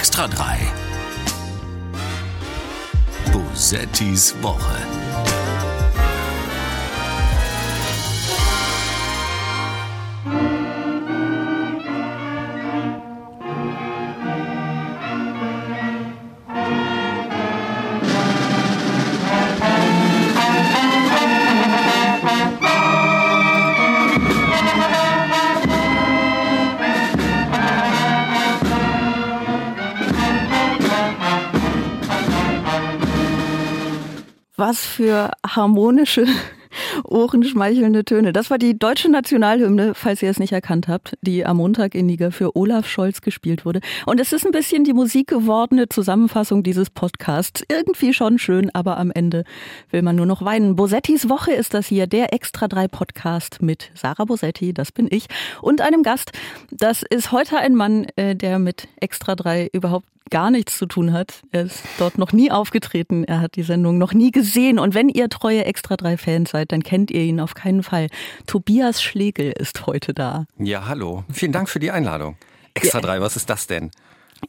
Extra 3. Bosettis Woche. Was für harmonische, ohrenschmeichelnde Töne. Das war die deutsche Nationalhymne, falls ihr es nicht erkannt habt, die am Montag in Niger für Olaf Scholz gespielt wurde. Und es ist ein bisschen die musikgewordene Zusammenfassung dieses Podcasts. Irgendwie schon schön, aber am Ende will man nur noch weinen. Bosettis Woche ist das hier, der Extra 3 Podcast mit Sarah Bosetti, das bin ich, und einem Gast. Das ist heute ein Mann, äh, der mit Extra 3 überhaupt gar nichts zu tun hat. Er ist dort noch nie aufgetreten. Er hat die Sendung noch nie gesehen. Und wenn ihr treue Extra 3 Fans seid, dann kennt ihr ihn auf keinen Fall. Tobias Schlegel ist heute da. Ja, hallo. Vielen Dank für die Einladung. Extra 3, was ist das denn?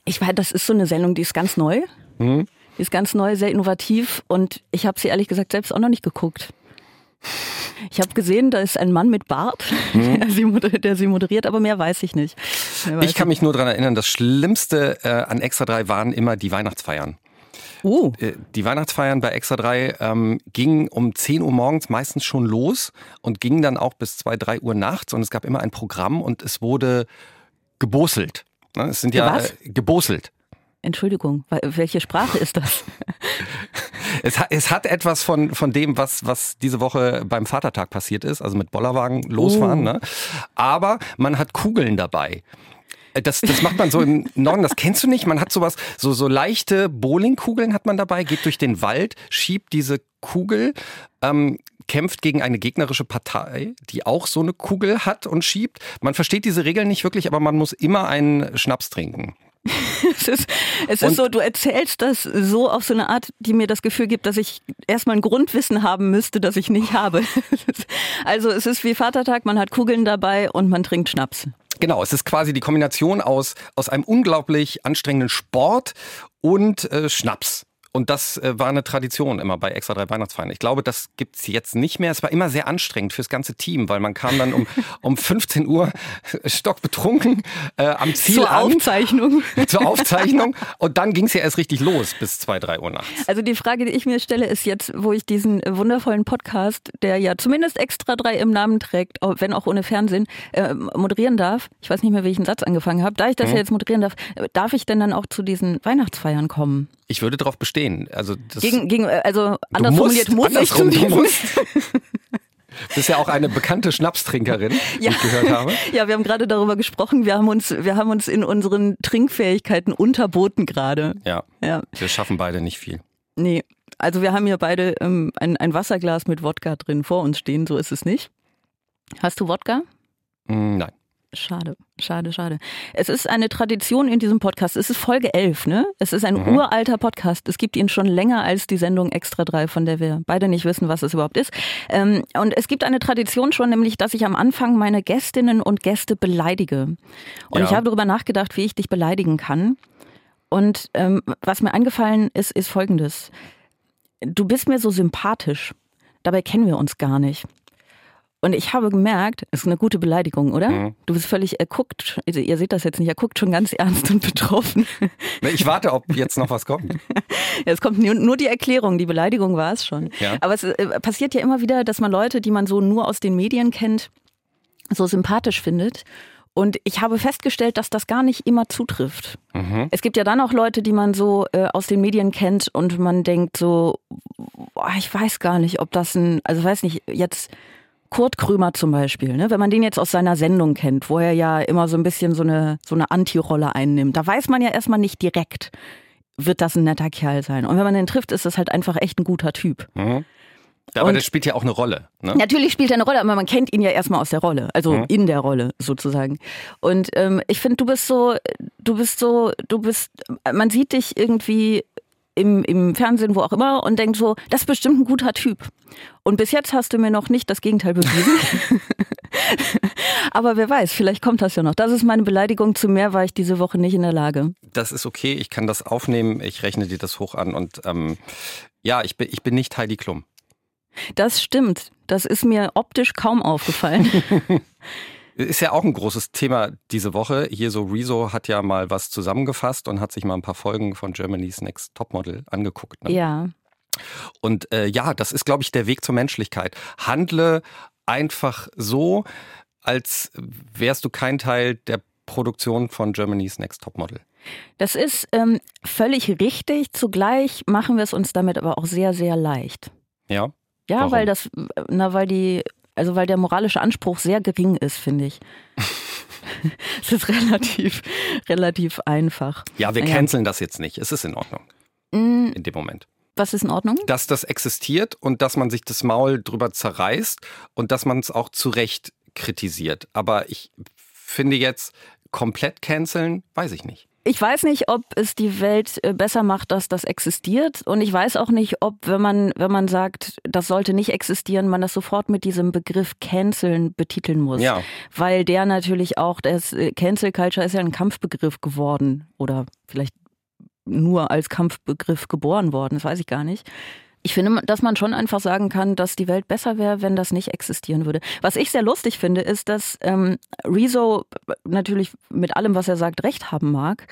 Ich weiß, das ist so eine Sendung, die ist ganz neu. Hm? Die ist ganz neu, sehr innovativ und ich habe sie ehrlich gesagt selbst auch noch nicht geguckt. Ich habe gesehen, da ist ein Mann mit Bart, Hm? der, sie moderiert, der sie moderiert, aber mehr weiß ich nicht. Weiß Ich kann mich nur daran erinnern, das Schlimmste äh, an Extra 3 waren immer die Weihnachtsfeiern. Oh, Die Weihnachtsfeiern bei Extra 3 ähm, gingen um 10 Uhr morgens meistens schon los und gingen dann auch bis 2, 3 Uhr nachts und es gab immer ein Programm und es wurde geboselt. Ne, Es sind ja Was? äh, geboselt. Entschuldigung, welche Sprache ist das? Es, hat- es hat etwas von, von dem, was, was diese Woche beim Vatertag passiert ist, also mit Bollerwagen losfahren. Oh. Ne? Aber man hat Kugeln dabei. Äh, Das, das macht man so im Norden, das kennst du nicht. Man hat sowas, so, so leichte Bowlingkugeln hat man dabei, geht durch den Wald, schiebt diese Kugel, ähm, kämpft gegen eine gegnerische Partei, die auch so eine Kugel hat und schiebt. Man versteht diese Regeln nicht wirklich, aber man muss immer einen Schnaps trinken. Es ist, es Und- ist so, du erzählst das so auf so eine Art, die mir das Gefühl gibt, dass ich erstmal ein Grundwissen haben müsste, das ich nicht habe. Also es ist wie Vatertag, man hat Kugeln dabei und man trinkt Schnaps. Genau, es ist quasi die Kombination aus, aus einem unglaublich anstrengenden Sport und äh, Schnaps. Und das äh, war eine Tradition immer bei Extra 3 Weihnachtsfeiern. Ich glaube, das gibt's jetzt nicht mehr. Es war immer sehr anstrengend fürs ganze Team, weil man kam dann um, um 15 Uhr stockbetrunken äh, am Ziel Zur an. Aufzeichnung. zur Aufzeichnung. Und dann ging's ja erst richtig los bis 2, 3 Uhr nachts. Also die Frage, die ich mir stelle, ist jetzt, wo ich diesen wundervollen Podcast, der ja zumindest extra drei im Namen trägt, wenn auch ohne Fernsehen, äh, moderieren darf. Ich weiß nicht mehr, wie ich einen Satz angefangen habe. Da ich das Mhm. ja jetzt moderieren darf, äh, darf ich denn dann auch zu diesen Weihnachtsfeiern kommen? Ich würde darauf bestehen. Also das, Gegen, gegen, äh, also anders musst, formuliert, muss ich zu andersrum, du diesen musst. Du bist ja auch eine bekannte Schnapstrinkerin, wie Ja. ich gehört habe. Ja, wir haben gerade darüber gesprochen. Wir haben uns, wir haben uns in unseren Trinkfähigkeiten unterboten gerade. Ja, Ja, wir schaffen beide nicht viel. nee. Also wir haben hier beide ähm, ein, ein Wasserglas mit Wodka drin vor uns stehen. So ist es nicht. Hast du Wodka? Mm, Nein. Schade, schade, schade. Es ist eine Tradition in diesem Podcast. Es ist Folge 11, ne? Es ist ein Mhm. uralter Podcast. Es gibt ihn schon länger als die Sendung Extra 3, von der wir beide nicht wissen, was es überhaupt ist. Ähm, und es gibt eine Tradition schon, nämlich, dass ich am Anfang meine Gästinnen und Gäste beleidige. Und Ja. ich habe darüber nachgedacht, wie ich dich beleidigen kann. Und ähm, was mir eingefallen ist, ist Folgendes. Du bist mir so sympathisch. Dabei kennen wir uns gar nicht. Und ich habe gemerkt, es ist eine gute Beleidigung, oder? Mhm. Du bist völlig, er guckt, also ihr seht das jetzt nicht, er guckt schon ganz ernst und betroffen. Ich warte, ob jetzt noch was kommt. Es kommt nur, nur die Erklärung, die Beleidigung war es schon. Ja. Aber es äh, passiert ja immer wieder, dass man Leute, die man so nur aus den Medien kennt, so sympathisch findet. Und ich habe festgestellt, dass das gar nicht immer zutrifft. Mhm. Es gibt ja dann auch Leute, die man so äh, aus den Medien kennt und man denkt so, boah, ich weiß gar nicht, ob das ein, also weiß nicht, jetzt Kurt Krömer zum Beispiel, ne? wenn man den jetzt aus seiner Sendung kennt, wo er ja immer so ein bisschen so eine, so eine Anti-Rolle einnimmt, da weiß man ja erstmal nicht direkt, wird das ein netter Kerl sein. Und wenn man den trifft, ist das halt einfach echt ein guter Typ. Mhm. Aber Und- das spielt ja auch eine Rolle. Ne? Natürlich spielt er eine Rolle, aber man kennt ihn ja erstmal aus der Rolle, also Mhm. in der Rolle sozusagen. Und ähm, ich finde, du bist so, du bist so, du bist, man sieht dich irgendwie im, im Fernsehen, wo auch immer, und denkt so, das ist bestimmt ein guter Typ. Und bis jetzt hast du mir noch nicht das Gegenteil bewiesen. Aber wer weiß, vielleicht kommt das ja noch. Das ist meine Beleidigung. Zu mehr war ich diese Woche nicht in der Lage. Das ist okay, ich kann das aufnehmen, ich rechne dir das hoch an und ähm, ja, ich bin, ich bin nicht Heidi Klum. Das stimmt. Das ist mir optisch kaum aufgefallen. Ist ja auch ein großes Thema diese Woche. Hier so Rezo hat ja mal was zusammengefasst und hat sich mal ein paar Folgen von Germany's Next Topmodel angeguckt. Ne? Ja. Und äh, ja, das ist, glaube ich, der Weg zur Menschlichkeit. Handle einfach so, als wärst du kein Teil der Produktion von Germany's Next Topmodel. Das ist ähm, völlig richtig. Zugleich machen wir es uns damit aber auch sehr, sehr leicht. Ja. Ja, Warum? weil das, na, weil die, also weil der moralische Anspruch sehr gering ist, finde ich. es ist relativ, relativ einfach. Ja, wir Naja. canceln das jetzt nicht. Es ist in Ordnung. Mm, In dem Moment. Was ist in Ordnung? Dass das existiert und dass man sich das Maul drüber zerreißt und dass man es auch zu Recht kritisiert. Aber ich finde jetzt komplett canceln, weiß ich nicht. Ich weiß nicht, ob es die Welt äh, besser macht, dass das existiert. Und ich weiß auch nicht, ob, wenn man, wenn man sagt, das sollte nicht existieren, man das sofort mit diesem Begriff canceln betiteln muss. Ja. Weil der natürlich auch, das äh, Cancel Culture ist ja ein Kampfbegriff geworden. Oder vielleicht nur als Kampfbegriff geboren worden, das weiß ich gar nicht. Ich finde, dass man schon einfach sagen kann, dass die Welt besser wäre, wenn das nicht existieren würde. Was ich sehr lustig finde, ist, dass ähm, Rezo natürlich mit allem, was er sagt, recht haben mag.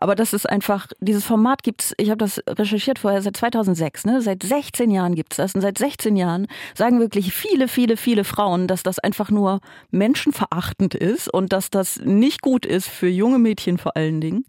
Aber das ist einfach, dieses Format gibt's, ich habe das recherchiert vorher, seit 2006, ne? seit 16 Jahren gibt's das. Und seit 16 Jahren sagen wirklich viele, viele, viele Frauen, dass das einfach nur menschenverachtend ist und dass das nicht gut ist für junge Mädchen vor allen Dingen.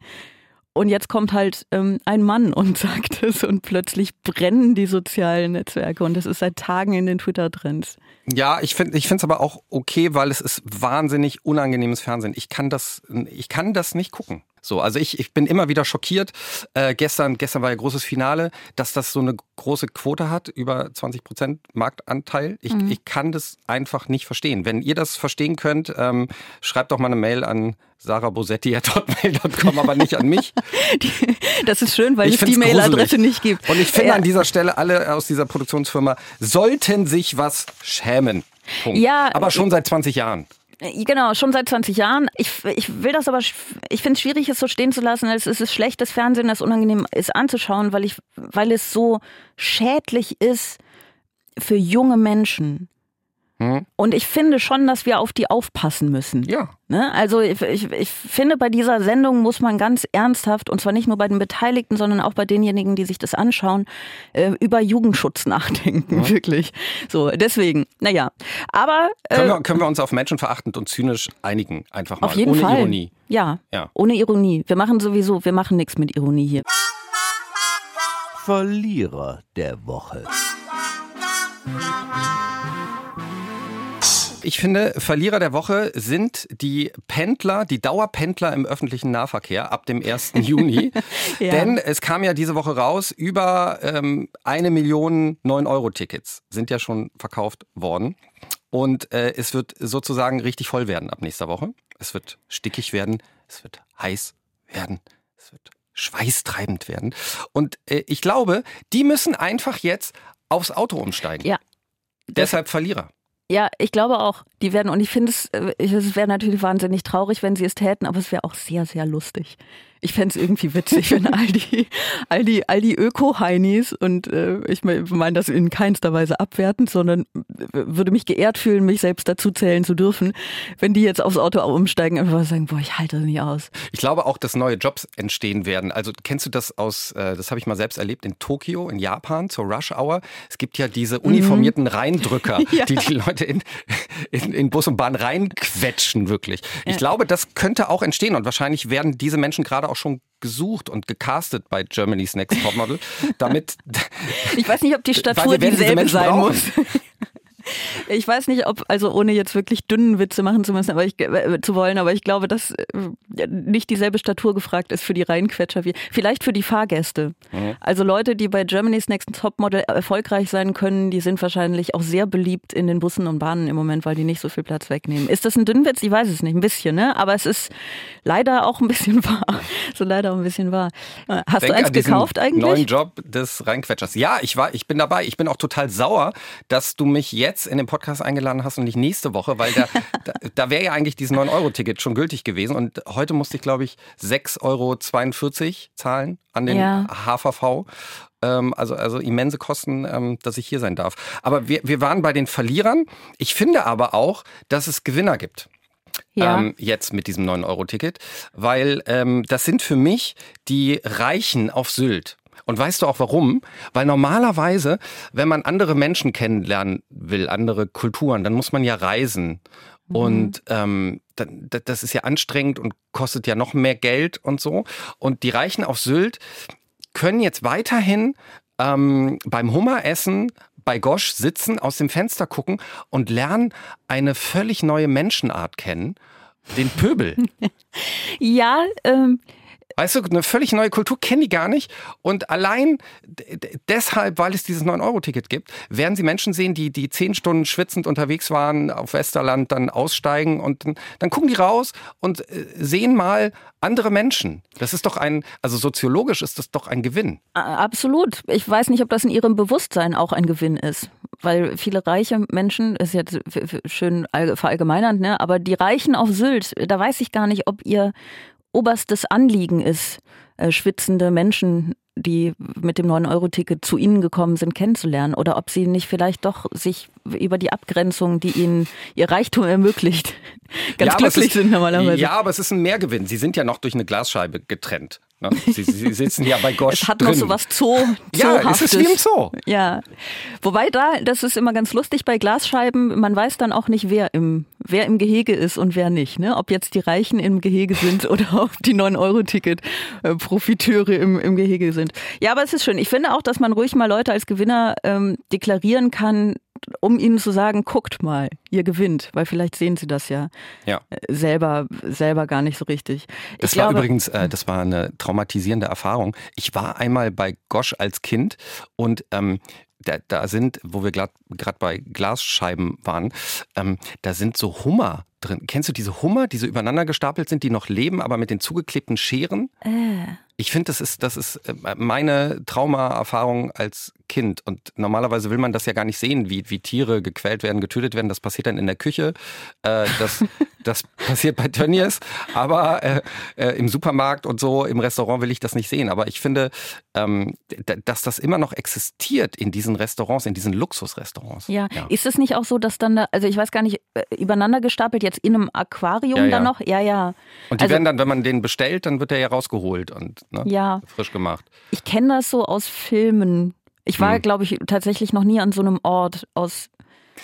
Und jetzt kommt halt ähm, ein Mann und sagt es und plötzlich brennen die sozialen Netzwerke und das ist seit Tagen in den Twitter-Trends. Ja, ich finde ich finde es aber auch okay, weil es ist wahnsinnig unangenehmes Fernsehen. Ich kann das ich kann das nicht gucken. So, also ich, ich bin immer wieder schockiert. Äh, gestern gestern war ja großes Finale, dass das so eine große Quote hat, über 20 Prozent Marktanteil. Ich, ich kann das einfach nicht verstehen. Wenn ihr das verstehen könnt, ähm, schreibt doch mal eine Mail an sarabosetti.hotmail.com, aber nicht an mich. Die, das ist schön, weil Ich es die Mailadresse nicht gibt. Und ich finde Ja. an dieser Stelle, alle aus dieser Produktionsfirma sollten sich was schämen. Punkt. Ja, aber schon seit 20 Jahren. Genau, schon seit 20 Jahren. Ich, ich will das aber, ich finde es schwierig, es so stehen zu lassen. Es ist schlechtes Fernsehen, das unangenehm ist anzuschauen, weil, ich, weil es so schädlich ist für junge Menschen. Hm? Und ich finde schon, dass wir auf die aufpassen müssen. Ja. Ne? Also ich, ich, ich finde, bei dieser Sendung muss man ganz ernsthaft, und zwar nicht nur bei den Beteiligten, sondern auch bei denjenigen, die sich das anschauen, äh, über Jugendschutz nachdenken, wirklich. So, deswegen, naja. Aber äh, Können, wir, können wir uns auf menschenverachtend und zynisch einigen? Einfach mal. auf jeden Ohne Fall. Ironie. Ja, Ja. ohne Ironie. Wir machen sowieso, wir machen nichts mit Ironie hier. Verlierer der Woche. Ich finde, Verlierer der Woche sind die Pendler, die Dauerpendler im öffentlichen Nahverkehr ab dem 1. Juni. Ja. Denn es kam ja diese Woche raus, über ähm, eine Million 9-Euro-Tickets sind ja schon verkauft worden. Und äh, es wird sozusagen richtig voll werden ab nächster Woche. Es wird stickig werden, es wird heiß werden, es wird schweißtreibend werden. Und äh, ich glaube, die müssen einfach jetzt aufs Auto umsteigen. Ja. Deshalb Verlierer. Ja, ich glaube auch, die werden, und ich finde es, äh, es wäre natürlich wahnsinnig traurig, wenn sie es täten, aber es wäre auch sehr, sehr lustig. Ich fände es irgendwie witzig, wenn all die, all die, all die Öko-Heinis, und äh, ich meine das in keinster Weise abwertend, sondern würde mich geehrt fühlen, mich selbst dazu zählen zu dürfen, wenn die jetzt aufs Auto umsteigen, einfach sagen, boah, ich halte das nicht aus. Ich glaube auch, dass neue Jobs entstehen werden. Also kennst du das aus, äh, das habe ich mal selbst erlebt in Tokio, in Japan, zur Rush Hour. Es gibt ja diese uniformierten Reindrücker, Ja. die die Leute in, in, in Bus und Bahn reinquetschen, wirklich. Ich glaube, das könnte auch entstehen und wahrscheinlich werden diese Menschen gerade auch schon gesucht und gecastet bei Germany's Next Topmodel, damit Ich weiß nicht, ob die Statur dieselbe sein brauchen. muss. Ich weiß nicht, ob, also ohne jetzt wirklich dünnen Witze machen zu müssen, aber ich, äh, zu wollen, aber ich glaube, dass äh, nicht dieselbe Statur gefragt ist für die Reinquetscher wie, vielleicht für die Fahrgäste. Also Leute, die bei Germany's Next Topmodel erfolgreich sein können, die sind wahrscheinlich auch sehr beliebt in den Bussen und Bahnen im Moment, weil die nicht so viel Platz wegnehmen. Ist das ein Dünnwitz? Ich weiß es nicht, ein bisschen, ne? Aber es ist leider auch ein bisschen wahr. So leider auch ein bisschen wahr. Hast Denk du eins gekauft eigentlich? Neuen Job des Reinquetschers. Ja, ich war, ich bin dabei. Ich bin auch total sauer, dass du mich jetzt jetzt in den Podcast eingeladen hast und nicht nächste Woche, weil da, da, da wäre ja eigentlich dieses 9-Euro-Ticket schon gültig gewesen. Und heute musste ich, glaube ich, 6,42 Euro zahlen an den Ja. HVV. Ähm, also, also immense Kosten, ähm, dass ich hier sein darf. Aber wir, wir waren bei den Verlierern. Ich finde aber auch, dass es Gewinner gibt Ja. ähm, jetzt mit diesem 9-Euro-Ticket, weil ähm, das sind für mich die Reichen auf Sylt. Und weißt du auch warum? Weil normalerweise, wenn man andere Menschen kennenlernen will, andere Kulturen, dann muss man ja reisen. Und ähm, da- da- das ist ja anstrengend und kostet ja noch mehr Geld und so. Und die Reichen auf Sylt können jetzt weiterhin ähm, beim Hummeressen bei Gosch sitzen, aus dem Fenster gucken und lernen eine völlig neue Menschenart kennen, den Pöbel. ja, ähm, Weißt du, eine völlig neue Kultur kennen die gar nicht. Und allein deshalb, weil es dieses 9-Euro-Ticket gibt, werden sie Menschen sehen, die, die zehn Stunden schwitzend unterwegs waren auf Westerland, dann aussteigen und dann, gucken die raus und äh, sehen mal andere Menschen. Das ist doch ein, also soziologisch ist das doch ein Gewinn. Absolut. Ich weiß nicht, ob das in ihrem Bewusstsein auch ein Gewinn ist. Weil viele reiche Menschen, ist jetzt schön allge- verallgemeinernd, ne? aber die Reichen auf Sylt, da weiß ich gar nicht, ob ihr oberstes Anliegen ist, äh, schwitzende Menschen, die mit dem 9-Euro-Ticket zu ihnen gekommen sind, kennenzulernen. Oder ob sie nicht vielleicht doch sich über die Abgrenzung, die ihnen ihr Reichtum ermöglicht, ganz Ja, glücklich ist, sind normalerweise. Ja, aber es ist ein Mehrgewinn. Sie sind ja noch durch eine Glasscheibe getrennt. Ne? Sie, sie sitzen ja bei Gosch Es hat drin. noch so was Zoo, Ja, es ist wie im Zoo. Ja. Wobei da, das ist immer ganz lustig bei Glasscheiben, man weiß dann auch nicht, wer im, wer im Gehege ist und wer nicht. Ne? Ob jetzt die Reichen im Gehege sind oder ob die 9-Euro-Ticket-Profiteure im, im Gehege sind. Ja, aber es ist schön. Ich finde auch, dass man ruhig mal Leute als Gewinner ähm, deklarieren kann, um ihnen zu sagen, guckt mal, ihr gewinnt, weil vielleicht sehen sie das ja, Ja. äh, selber, selber gar nicht so richtig. Das ich war glaube, übrigens, äh, das war eine traumatisierende Erfahrung. Ich war einmal bei Gosch als Kind und ähm, da, da sind, wo wir gerade bei Glasscheiben waren, ähm, da sind so Hummer drin. Kennst du diese Hummer, die so übereinander gestapelt sind, die noch leben, aber mit den zugeklebten Scheren? äh, Ich finde, das ist, das ist äh, meine Traumaerfahrung als Kind. Und normalerweise will man das ja gar nicht sehen, wie, wie Tiere gequält werden, getötet werden. Das passiert dann in der Küche. Äh, das, das passiert bei Tönnies. Aber äh, äh, im Supermarkt und so, im Restaurant will ich das nicht sehen. Aber ich finde, ähm, dass das immer noch existiert in diesen Restaurants, in diesen Luxusrestaurants. Ja. ist es nicht auch so, dass dann da, also ich weiß gar nicht, äh, übereinander gestapelt jetzt in einem Aquarium Ja, ja. dann noch? Ja, ja. Und die also- werden dann, wenn man den bestellt, dann wird der ja rausgeholt und ne, Ja, frisch gemacht. ich kenne das so aus Filmen. Ich war, Hm. glaube ich, tatsächlich noch nie an so einem Ort aus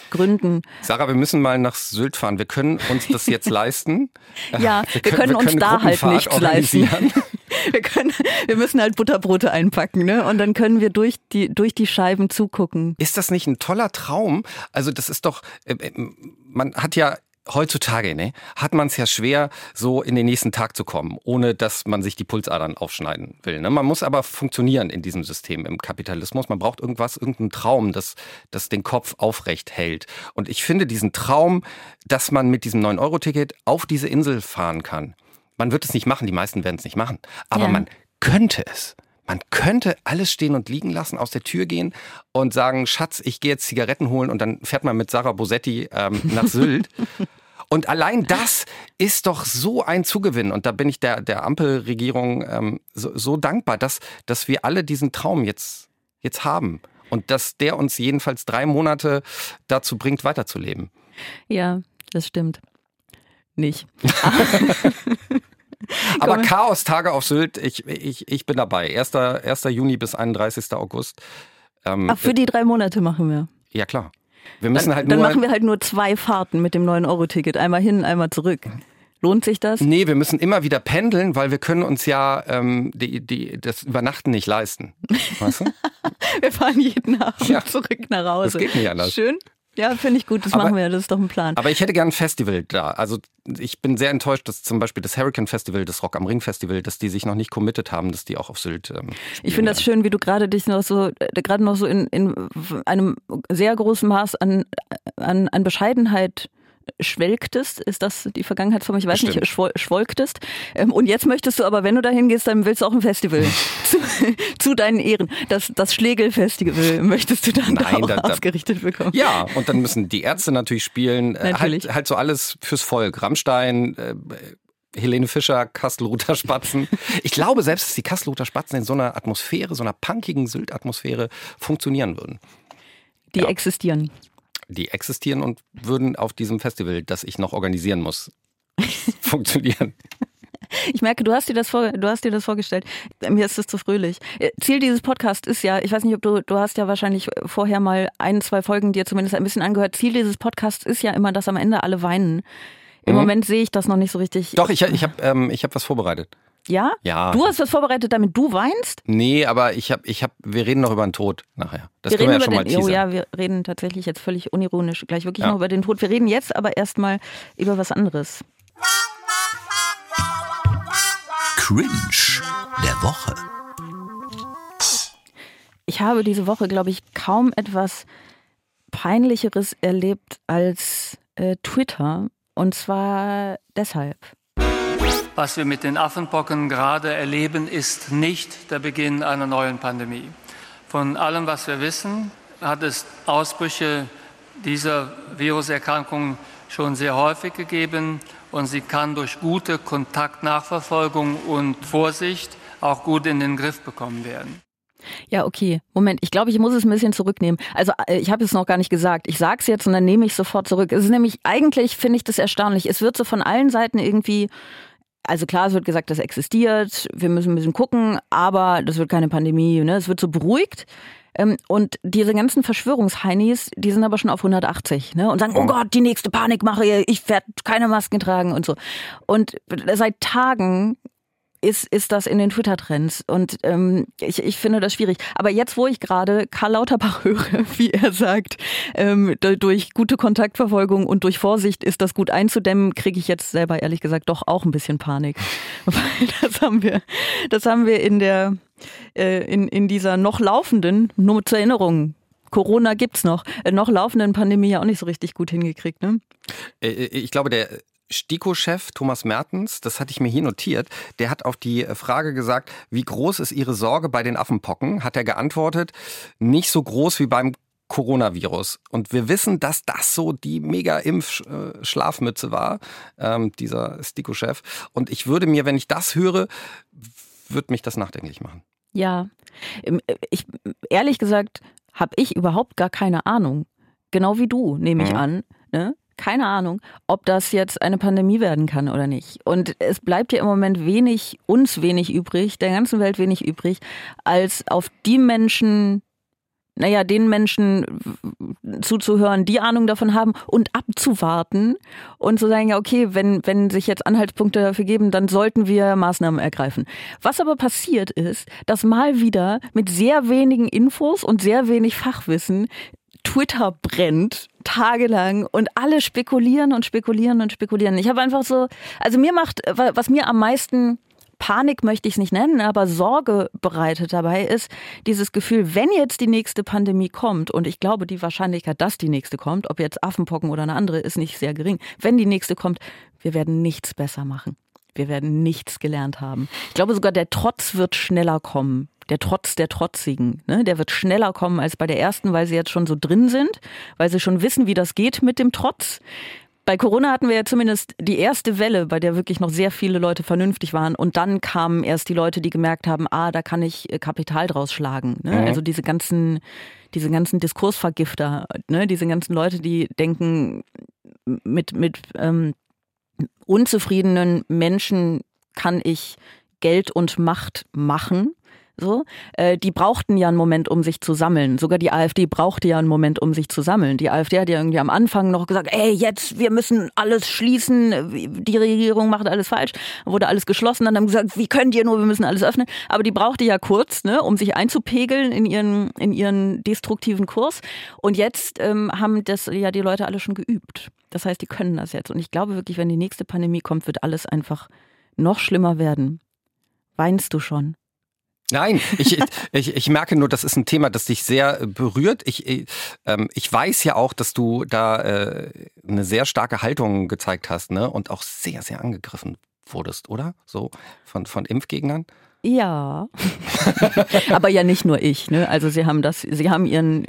Gründen. Sarah, wir müssen mal nach Sylt fahren. Wir können uns das jetzt leisten. Ja, wir können uns eine da halt nichts leisten. Wir, können, wir müssen halt Butterbrote einpacken, ne? Und dann können wir durch die, durch die Scheiben zugucken. Ist das nicht ein toller Traum? Also das ist doch, äh, äh, man hat ja heutzutage, ne, hat man es ja schwer, so in den nächsten Tag zu kommen, ohne dass man sich die Pulsadern aufschneiden will. Ne? Man muss aber funktionieren in diesem System im Kapitalismus. Man braucht irgendwas, irgendeinen Traum, das, das den Kopf aufrecht hält. Und ich finde diesen Traum, dass man mit diesem 9-Euro-Ticket auf diese Insel fahren kann. Man wird es nicht machen, die meisten werden es nicht machen. Aber Ja. man könnte es. Man könnte alles stehen und liegen lassen, aus der Tür gehen und sagen, Schatz, ich gehe jetzt Zigaretten holen und dann fährt man mit Sarah Bosetti ähm, nach Sylt. Und allein das ist doch so ein Zugewinn. Und da bin ich der, der Ampelregierung ähm, so, so dankbar, dass, dass wir alle diesen Traum jetzt, jetzt haben. Und dass der uns jedenfalls drei Monate dazu bringt, weiterzuleben. Ja, das stimmt. Nicht. Aber. Chaos-Tage auf Sylt, ich, ich, ich bin dabei. 1. 1. Juni bis 31. August. Ähm, Ach, für die drei Monate machen wir. ja, klar. Wir müssen Dann, halt dann nur. machen wir halt nur zwei Fahrten mit dem 9-Euro-Ticket. Einmal hin, einmal zurück. Lohnt sich das? Nee, wir müssen immer wieder pendeln, weil wir können uns ja ähm, die, die, das Übernachten nicht leisten. Weißt du? Wir fahren jeden Abend Ja. zurück nach Hause. Das geht nicht anders. Schön. Ja, finde ich gut. Das Aber- machen wir. Das ist doch ein Plan. Aber ich hätte gern ein Festival da. Also ich bin sehr enttäuscht, dass zum Beispiel das Hurricane Festival, das Rock am Ring Festival, dass die sich noch nicht committed haben, dass die auch auf Sylt ähm, Ich finde das schön, wie du gerade dich noch so, äh, gerade noch so in, in einem sehr großen Maß an, an, an Bescheidenheit schwelgtest, ist das die Vergangenheitsform? Ich weiß Bestimmt. nicht, schwol schwolgtest. Ähm, und jetzt möchtest du aber, wenn du dahin gehst, dann willst du auch ein Festival zu, zu deinen Ehren. Das, das Schlegel-Festival möchtest du dann Nein, auch da- da- ausgerichtet bekommen. Ja, und dann müssen die Ärzte natürlich spielen. Äh, Natürlich. Halt, halt so alles fürs Volk. Rammstein, äh, Helene Fischer, Kastelruther Spatzen. Ich glaube selbst, dass die Kastelruther Spatzen in so einer Atmosphäre, so einer punkigen Sylt-Atmosphäre funktionieren würden. Die Ja. existieren. Die existieren und würden auf diesem Festival, das ich noch organisieren muss, funktionieren. Ich merke, du hast dir das vor, du hast dir das vorgestellt. Mir ist das zu fröhlich. Äh, Ziel dieses Podcasts ist ja, ich weiß nicht, ob du, du hast ja wahrscheinlich vorher mal ein, zwei Folgen dir zumindest ein bisschen angehört. Ziel dieses Podcasts ist ja immer, dass am Ende alle weinen. Im Mhm. Moment sehe ich das noch nicht so richtig. Doch, ich, ich habe ähm, ich hab was vorbereitet. Ja? Ja. Du hast was vorbereitet, damit du weinst? Nee, aber ich habe, ich hab, wir reden noch über den Tod nachher. Das wir können reden wir ja schon über mal den, oh teasern. ja, wir reden tatsächlich jetzt völlig unironisch gleich wirklich Ja. noch über den Tod. Wir reden jetzt aber erstmal über was anderes. Cringe der Woche. Ich habe diese Woche, glaube ich, kaum etwas Peinlicheres erlebt als äh, Twitter. Und zwar deshalb. Was wir mit den Affenpocken gerade erleben, ist nicht der Beginn einer neuen Pandemie. Von allem, was wir wissen, hat es Ausbrüche dieser Viruserkrankung schon sehr häufig gegeben und sie kann durch gute Kontaktnachverfolgung und Vorsicht auch gut in den Griff bekommen werden. Ja, okay. Moment, ich glaube, ich muss es ein bisschen zurücknehmen. Also äh, ich habe es noch gar nicht gesagt. Ich sage es jetzt und dann nehme ich sofort zurück. Es ist nämlich, eigentlich finde ich das erstaunlich. Es wird so von allen Seiten irgendwie, also klar, es wird gesagt, das existiert, wir müssen ein bisschen gucken, aber das wird keine Pandemie. Ne? Es wird so beruhigt. Ähm, Und diese ganzen Verschwörungsheinis, die sind aber schon auf 180 ne? und sagen, oh Gott, die nächste Panikmache, ich werde keine Masken tragen und so. Und seit Tagen ist, ist das in den Twitter-Trends. Und ähm, ich, ich finde das schwierig. Aber jetzt, wo ich gerade Karl Lauterbach höre, wie er sagt, ähm, du- durch gute Kontaktverfolgung und durch Vorsicht ist das gut einzudämmen, kriege ich jetzt selber ehrlich gesagt doch auch ein bisschen Panik. Weil das haben wir, das haben wir in der, äh, in, in dieser noch laufenden, nur zur Erinnerung, Corona gibt's noch, äh, noch laufenden Pandemie ja auch nicht so richtig gut hingekriegt, ne? Äh, Ich glaube, der STIKO-Chef Thomas Mertens, das hatte ich mir hier notiert, der hat auf die Frage gesagt, wie groß ist Ihre Sorge bei den Affenpocken, hat er geantwortet, nicht so groß wie beim Coronavirus. Und wir wissen, dass das so die Mega-Impf-Schlafmütze war, ähm, dieser STIKO-Chef. Und ich würde mir, wenn ich das höre, würde mich das nachdenklich machen. Ja, Ähm, ich, ehrlich gesagt habe ich überhaupt gar keine Ahnung. Genau wie du, nehme ich Mhm. an. Ne? Keine Ahnung, ob das jetzt eine Pandemie werden kann oder nicht. Und es bleibt ja im Moment wenig, uns wenig übrig, der ganzen Welt wenig übrig, als auf die Menschen, naja, den Menschen zuzuhören, die Ahnung davon haben und abzuwarten und zu sagen, ja, okay, wenn, wenn sich jetzt Anhaltspunkte dafür geben, dann sollten wir Maßnahmen ergreifen. Was aber passiert ist, dass mal wieder mit sehr wenigen Infos und sehr wenig Fachwissen Twitter brennt tagelang und alle spekulieren und spekulieren und spekulieren. Ich habe einfach so, also mir macht, was mir am meisten Panik möchte ich es nicht nennen, aber Sorge bereitet dabei ist dieses Gefühl, wenn jetzt die nächste Pandemie kommt, und ich glaube, die Wahrscheinlichkeit, dass die nächste kommt, ob jetzt Affenpocken oder eine andere, ist nicht sehr gering. Wenn die nächste kommt, wir werden nichts besser machen. Wir werden nichts gelernt haben. Ich glaube sogar, der Trotz wird schneller kommen. Der Trotz der Trotzigen, ne? der wird schneller kommen als bei der ersten, weil sie jetzt schon so drin sind, weil sie schon wissen, wie das geht mit dem Trotz. Bei Corona hatten wir ja zumindest die erste Welle, bei der wirklich noch sehr viele Leute vernünftig waren. Und dann kamen erst die Leute, die gemerkt haben, ah, da kann ich äh, Kapital draus schlagen. Ne? Mhm. Also diese ganzen, diese ganzen Diskursvergifter, ne? diese ganzen Leute, die denken, mit, mit ähm, unzufriedenen Menschen kann ich Geld und Macht machen. So, äh, die brauchten ja einen Moment, um sich zu sammeln. Sogar die AfD brauchte ja einen Moment, um sich zu sammeln. Die AfD hat ja irgendwie am Anfang noch gesagt, ey, jetzt, wir müssen alles schließen, die Regierung macht alles falsch. Wurde alles geschlossen, dann haben gesagt, wie könnt ihr nur, wir müssen alles öffnen. Aber die brauchte ja kurz, ne, um sich einzupegeln in ihren, in ihren destruktiven Kurs. Und jetzt ähm, haben das ja die Leute alle schon geübt. Das heißt, die können das jetzt. Und ich glaube wirklich, wenn die nächste Pandemie kommt, wird alles einfach noch schlimmer werden. Weinst du schon? Nein, ich, ich, ich merke nur, das ist ein Thema, das dich sehr äh, berührt. Ich, ich, ähm, ich weiß ja auch, dass du da äh, eine sehr starke Haltung gezeigt hast ne? und auch sehr, sehr angegriffen wurdest, oder? So von, von Impfgegnern. Ja, aber ja nicht nur ich. Ne? Also sie haben das, sie haben ihren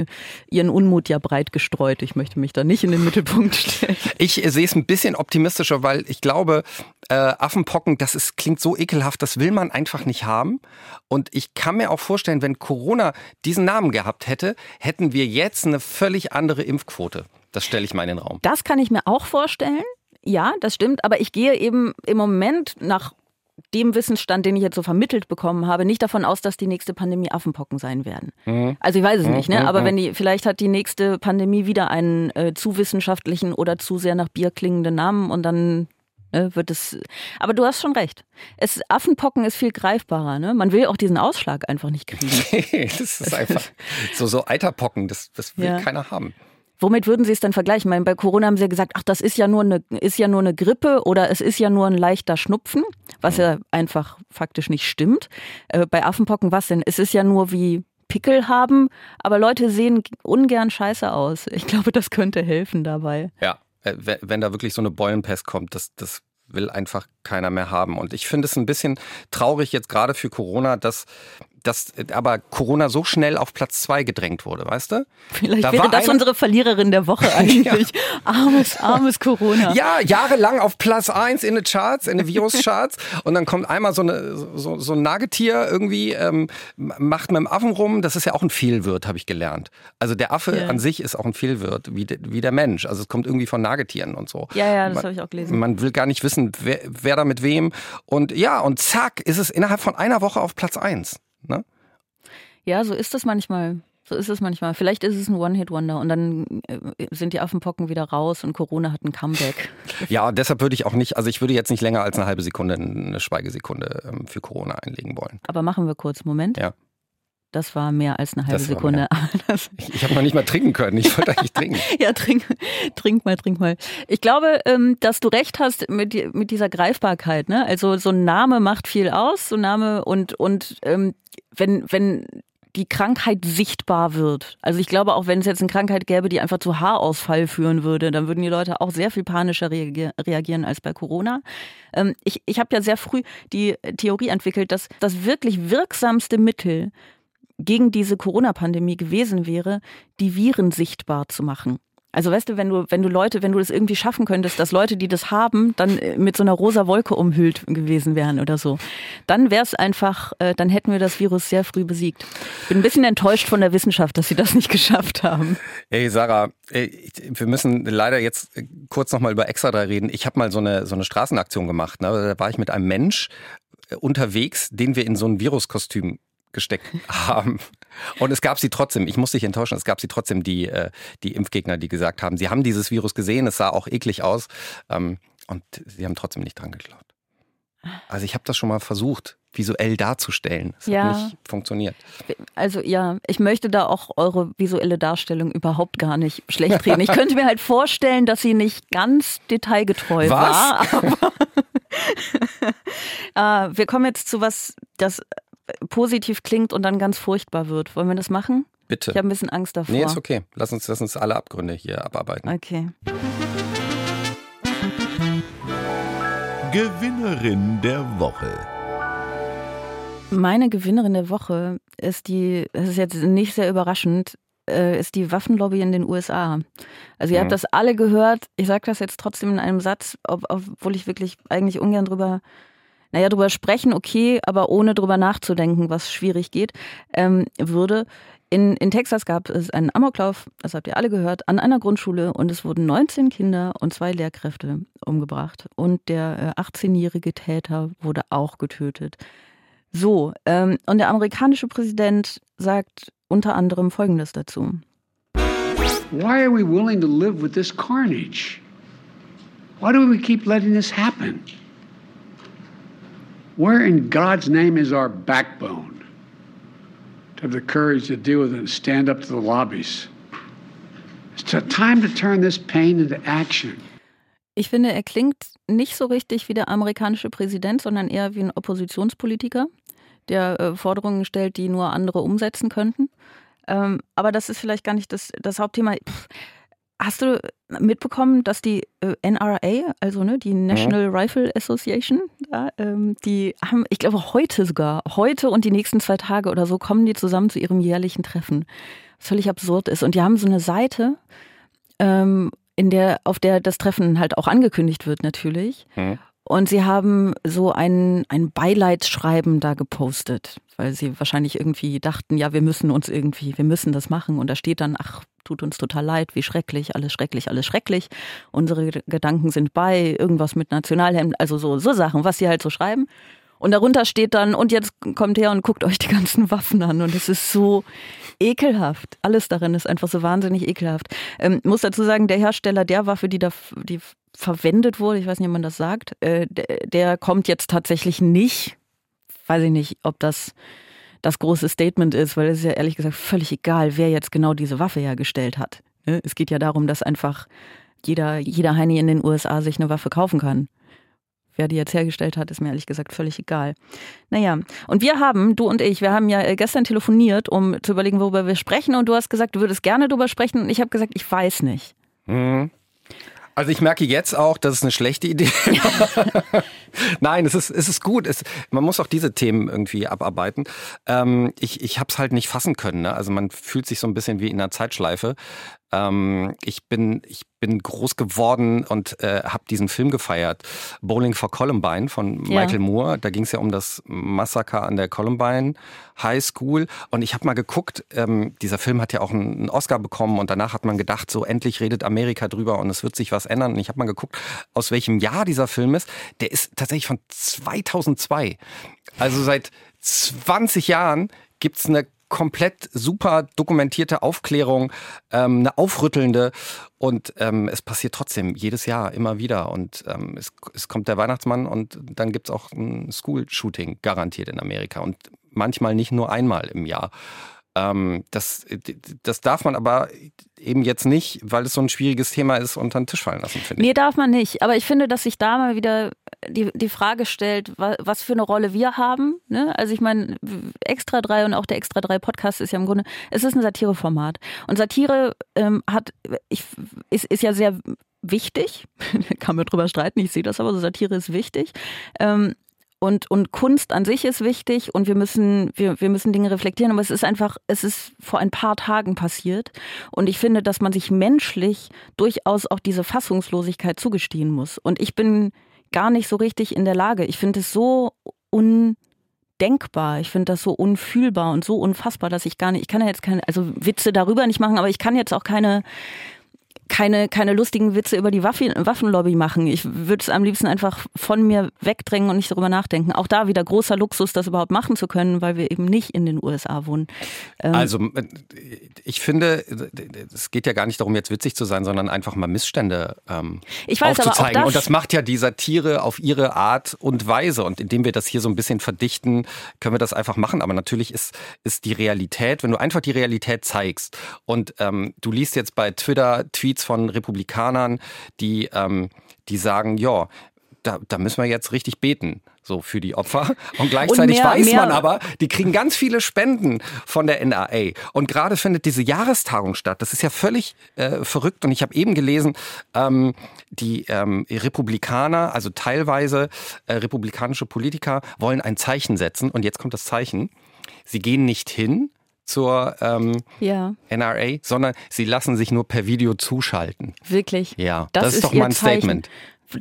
ihren Unmut ja breit gestreut. Ich möchte mich da nicht in den Mittelpunkt stellen. Ich sehe es ein bisschen optimistischer, weil ich glaube, äh, Affenpocken, das ist klingt so ekelhaft, das will man einfach nicht haben. Und ich kann mir auch vorstellen, wenn Corona diesen Namen gehabt hätte, hätten wir jetzt eine völlig andere Impfquote. Das stelle ich mal in den Raum. Das kann ich mir auch vorstellen. Ja, das stimmt. Aber ich gehe eben im Moment nach dem Wissensstand, den ich jetzt so vermittelt bekommen habe, nicht davon aus, dass die nächste Pandemie Affenpocken sein werden. Mhm. Also ich weiß es mhm. nicht, ne? Mhm. Aber mhm. wenn die, vielleicht hat die nächste Pandemie wieder einen äh, zu wissenschaftlichen oder zu sehr nach Bier klingenden Namen und dann äh, wird es. Aber du hast schon recht. Es, Affenpocken ist viel greifbarer, ne? Man will auch diesen Ausschlag einfach nicht kriegen. das ist einfach so, so Eiterpocken, das, das will ja. keiner haben. Womit würden Sie es denn vergleichen? Meine, bei Corona haben Sie ja gesagt, ach, das ist ja nur eine, ist ja nur eine Grippe oder es ist ja nur ein leichter Schnupfen, was ja einfach faktisch nicht stimmt. Äh, bei Affenpocken was denn? Es ist ja nur wie Pickel haben, aber Leute sehen ungern scheiße aus. Ich glaube, das könnte helfen dabei. Ja, äh, wenn da wirklich so eine Beulenpest kommt, das, das will einfach keiner mehr haben. Und ich finde es ein bisschen traurig jetzt gerade für Corona, dass dass aber Corona so schnell auf Platz zwei gedrängt wurde, weißt du? Vielleicht da wäre das eine... unsere Verliererin der Woche eigentlich. ja. Armes, armes Corona. Ja, jahrelang auf Platz eins in den Charts, in den Viruscharts und dann kommt einmal so, eine, so, so ein Nagetier irgendwie, ähm, macht mit dem Affen rum, das ist ja auch ein Fehlwirt, habe ich gelernt. Also der Affe ja. an sich ist auch ein Fehlwirt, wie, de, wie der Mensch. Also es kommt irgendwie von Nagetieren und so. Ja, ja, das habe ich auch gelesen. Man will gar nicht wissen, wer, wer da mit wem. Und ja, und zack, ist es innerhalb von einer Woche auf Platz eins. Ne? Ja, so ist es manchmal. So ist es manchmal. Vielleicht ist es ein One-Hit-Wonder und dann äh, sind die Affenpocken wieder raus und Corona hat ein Comeback. Ja, deshalb würde ich auch nicht, also ich würde jetzt nicht länger als eine halbe Sekunde eine Schweigesekunde ähm, für Corona einlegen wollen. Aber machen wir kurz, Moment. Ja. Das war mehr als eine halbe Sekunde. ich, ich habe noch nicht mal trinken können. Ich wollte eigentlich trinken. ja, trink, trink mal, trink mal. Ich glaube, ähm, dass du recht hast mit, mit dieser Greifbarkeit. Ne? Also so ein Name macht viel aus, so ein Name und, und ähm, wenn, wenn die Krankheit sichtbar wird. Also ich glaube, auch wenn es jetzt eine Krankheit gäbe, die einfach zu Haarausfall führen würde, dann würden die Leute auch sehr viel panischer reagieren als bei Corona. Ähm, ich ich habe ja sehr früh die Theorie entwickelt, dass das wirklich wirksamste Mittel gegen diese Corona-Pandemie gewesen wäre, die Viren sichtbar zu machen. Also weißt du, wenn du, wenn du Leute, wenn du es irgendwie schaffen könntest, dass Leute, die das haben, dann äh, mit so einer rosa Wolke umhüllt gewesen wären oder so, dann wäre es einfach, äh, dann hätten wir das Virus sehr früh besiegt. Bin ein bisschen enttäuscht von der Wissenschaft, dass sie das nicht geschafft haben. Hey Sarah, wir müssen leider jetzt äh, kurz nochmal über Extra 3 reden. Ich habe mal so eine, so eine Straßenaktion gemacht. Ne? Da war ich mit einem Mensch unterwegs, den wir in so ein Viruskostüm gesteckt haben. Und es gab sie trotzdem, ich muss dich enttäuschen, es gab sie trotzdem, die, äh, die Impfgegner, die gesagt haben, sie haben dieses Virus gesehen, es sah auch eklig aus ähm, und sie haben trotzdem nicht dran geglaubt. Also ich habe das schon mal versucht, visuell darzustellen. Es ja. hat nicht funktioniert. Also ja, ich möchte da auch eure visuelle Darstellung überhaupt gar nicht schlecht reden. Ich könnte mir halt vorstellen, dass sie nicht ganz detailgetreu was? war. Aber äh, wir kommen jetzt zu was, das positiv klingt und dann ganz furchtbar wird. Wollen wir das machen? Bitte. Ich habe ein bisschen Angst davor. Nee, ist okay. Lass uns, lass uns alle Abgründe hier abarbeiten. Okay. Gewinnerin der Woche. Meine Gewinnerin der Woche ist die, das ist jetzt nicht sehr überraschend, äh, ist die Waffenlobby in den USA. Also ihr mhm. habt das alle gehört. Ich sage das jetzt trotzdem in einem Satz, obwohl ich wirklich eigentlich ungern drüber naja, drüber sprechen, okay, aber ohne drüber nachzudenken, was schwierig geht, ähm, würde. In, in Texas gab es einen Amoklauf, das habt ihr alle gehört, an einer Grundschule und es wurden 19 Kinder und zwei Lehrkräfte umgebracht. Und der äh, 18-jährige Täter wurde auch getötet. So, ähm, und der amerikanische Präsident sagt unter anderem Folgendes dazu. Why are we willing to live with this carnage? Why do we keep letting this happen? Where in God's name is our backbone to have the courage to deal with it and stand up to the lobbies? It's time to turn this pain into action. Ich finde, er klingt nicht so richtig wie der amerikanische Präsident, sondern eher wie ein Oppositionspolitiker, der äh, Forderungen stellt, die nur andere umsetzen könnten. Ähm, aber das ist vielleicht gar nicht das, das Hauptthema. Pff, hast du mitbekommen, dass die äh, NRA, also ne, die National mhm. Rifle Association, da, ähm, die haben, ich glaube heute sogar, heute und die nächsten zwei Tage oder so, kommen die zusammen zu ihrem jährlichen Treffen. Was völlig absurd ist. Und die haben so eine Seite, ähm, in der, auf der das Treffen halt auch angekündigt wird, natürlich. Mhm. Und sie haben so ein, ein Beileidsschreiben da gepostet, weil sie wahrscheinlich irgendwie dachten, ja, wir müssen uns irgendwie, wir müssen das machen. Und da steht dann, ach, tut uns total leid, wie schrecklich, alles schrecklich, alles schrecklich. Unsere Gedanken sind bei, irgendwas mit Nationalhemden, also so, so Sachen, was sie halt so schreiben. Und darunter steht dann, und jetzt kommt her und guckt euch die ganzen Waffen an. Und es ist so ekelhaft. Alles darin ist einfach so wahnsinnig ekelhaft. Ähm, muss dazu sagen, der Hersteller der Waffe, die da, die verwendet wurde, ich weiß nicht, ob man das sagt, äh, der, der kommt jetzt tatsächlich nicht. Weiß ich nicht, ob das das große Statement ist, weil es ist ja ehrlich gesagt völlig egal, wer jetzt genau diese Waffe hergestellt hat. Ne? Es geht ja darum, dass einfach jeder, jeder Heini in den USA sich eine Waffe kaufen kann. Wer die jetzt hergestellt hat, ist mir ehrlich gesagt völlig egal. Naja, und wir haben, du und ich, wir haben ja äh, gestern telefoniert, um zu überlegen, worüber wir sprechen. Und du hast gesagt, du würdest gerne darüber sprechen. Und ich habe gesagt, ich weiß nicht. Mhm. Also ich merke jetzt auch, dass es eine schlechte Idee. Nein, es ist, es ist gut. Es, man muss auch diese Themen irgendwie abarbeiten. Ähm, ich ich habe es halt nicht fassen können. Ne? Also man fühlt sich so ein bisschen wie in einer Zeitschleife. Ähm, ich, bin, ich bin groß geworden und äh, habe diesen Film gefeiert. Bowling for Columbine von ja. Michael Moore. Da ging es ja um das Massaker an der Columbine High School. Und ich habe mal geguckt, ähm, dieser Film hat ja auch einen Oscar bekommen und danach hat man gedacht, so endlich redet Amerika drüber und es wird sich was ändern. Und ich habe mal geguckt, aus welchem Jahr dieser Film ist. Der ist tatsächlich von 2002. Also seit 20 Jahren gibt's eine komplett super dokumentierte Aufklärung, ähm, eine aufrüttelnde. Und ähm, es passiert trotzdem jedes Jahr immer wieder. Und ähm, es, es kommt der Weihnachtsmann und dann gibt es auch ein School-Shooting garantiert in Amerika. Und manchmal nicht nur einmal im Jahr. Ähm, das, das darf man aber eben jetzt nicht, weil es so ein schwieriges Thema ist, unter den Tisch fallen lassen, finde ich. Nee, darf man nicht. Aber ich finde, dass sich da mal wieder die, die Frage stellt, was für eine Rolle wir haben. Ne? Also ich meine, Extra 3 und auch der Extra 3 Podcast ist ja im Grunde, es ist ein Satireformat. Und Satire ähm, hat, ich, ist, ist ja sehr wichtig, kann man drüber streiten, ich sehe das aber, so Satire ist wichtig. Ähm, und, und Kunst an sich ist wichtig und wir müssen, wir, wir müssen Dinge reflektieren, aber es ist einfach, es ist vor ein paar Tagen passiert. Und ich finde, dass man sich menschlich durchaus auch diese Fassungslosigkeit zugestehen muss. Und ich bin gar nicht so richtig in der Lage. Ich finde es so undenkbar. Ich finde das so unfühlbar und so unfassbar, dass ich gar nicht, ich kann ja jetzt keine, also Witze darüber nicht machen, aber ich kann jetzt auch keine keine, keine lustigen Witze über die Waffen, Waffenlobby machen. Ich würde es am liebsten einfach von mir wegdrängen und nicht darüber nachdenken. Auch da wieder großer Luxus, das überhaupt machen zu können, weil wir eben nicht in den USA wohnen. Ähm also ich finde, es geht ja gar nicht darum, jetzt witzig zu sein, sondern einfach mal Missstände ähm, ich weiß, aufzuzeigen. Aber das und das macht ja die Satire auf ihre Art und Weise. Und indem wir das hier so ein bisschen verdichten, können wir das einfach machen. Aber natürlich ist, ist die Realität, wenn du einfach die Realität zeigst und ähm, du liest jetzt bei Twitter Tweets, Tweets von Republikanern, die, ähm, die sagen, ja, da, da müssen wir jetzt richtig beten, so für die Opfer. Und gleichzeitig Und mehr, weiß mehr. man aber, die kriegen ganz viele Spenden von der NRA. Und gerade findet diese Jahrestagung statt. Das ist ja völlig äh, verrückt. Und ich habe eben gelesen, ähm, die ähm, Republikaner, also teilweise äh, republikanische Politiker, wollen ein Zeichen setzen. Und jetzt kommt das Zeichen. Sie gehen nicht hin, zur ähm, ja. NRA, sondern sie lassen sich nur per Video zuschalten. Wirklich? Ja, das, das ist, ist, doch mal ein Statement.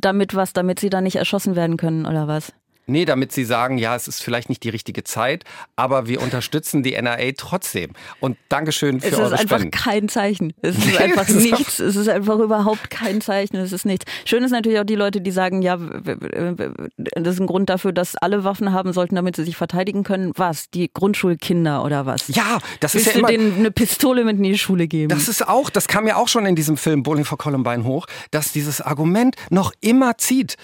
Damit was, damit sie da nicht erschossen werden können oder was? Nee, damit sie sagen, ja, es ist vielleicht nicht die richtige Zeit, aber wir unterstützen die NRA trotzdem. Und Dankeschön für eure Spenden. Es ist einfach kein Zeichen. Es ist einfach nichts. Es ist einfach überhaupt kein Zeichen. Es ist nichts. Schön ist natürlich auch die Leute, die sagen, ja, das ist ein Grund dafür, dass alle Waffen haben sollten, damit sie sich verteidigen können. Was? Die Grundschulkinder oder was? Ja, das Willst ist ja immer... du denen eine Pistole mit in die Schule geben? Das ist auch, das kam ja auch schon in diesem Film Bowling for Columbine hoch, dass dieses Argument noch immer zieht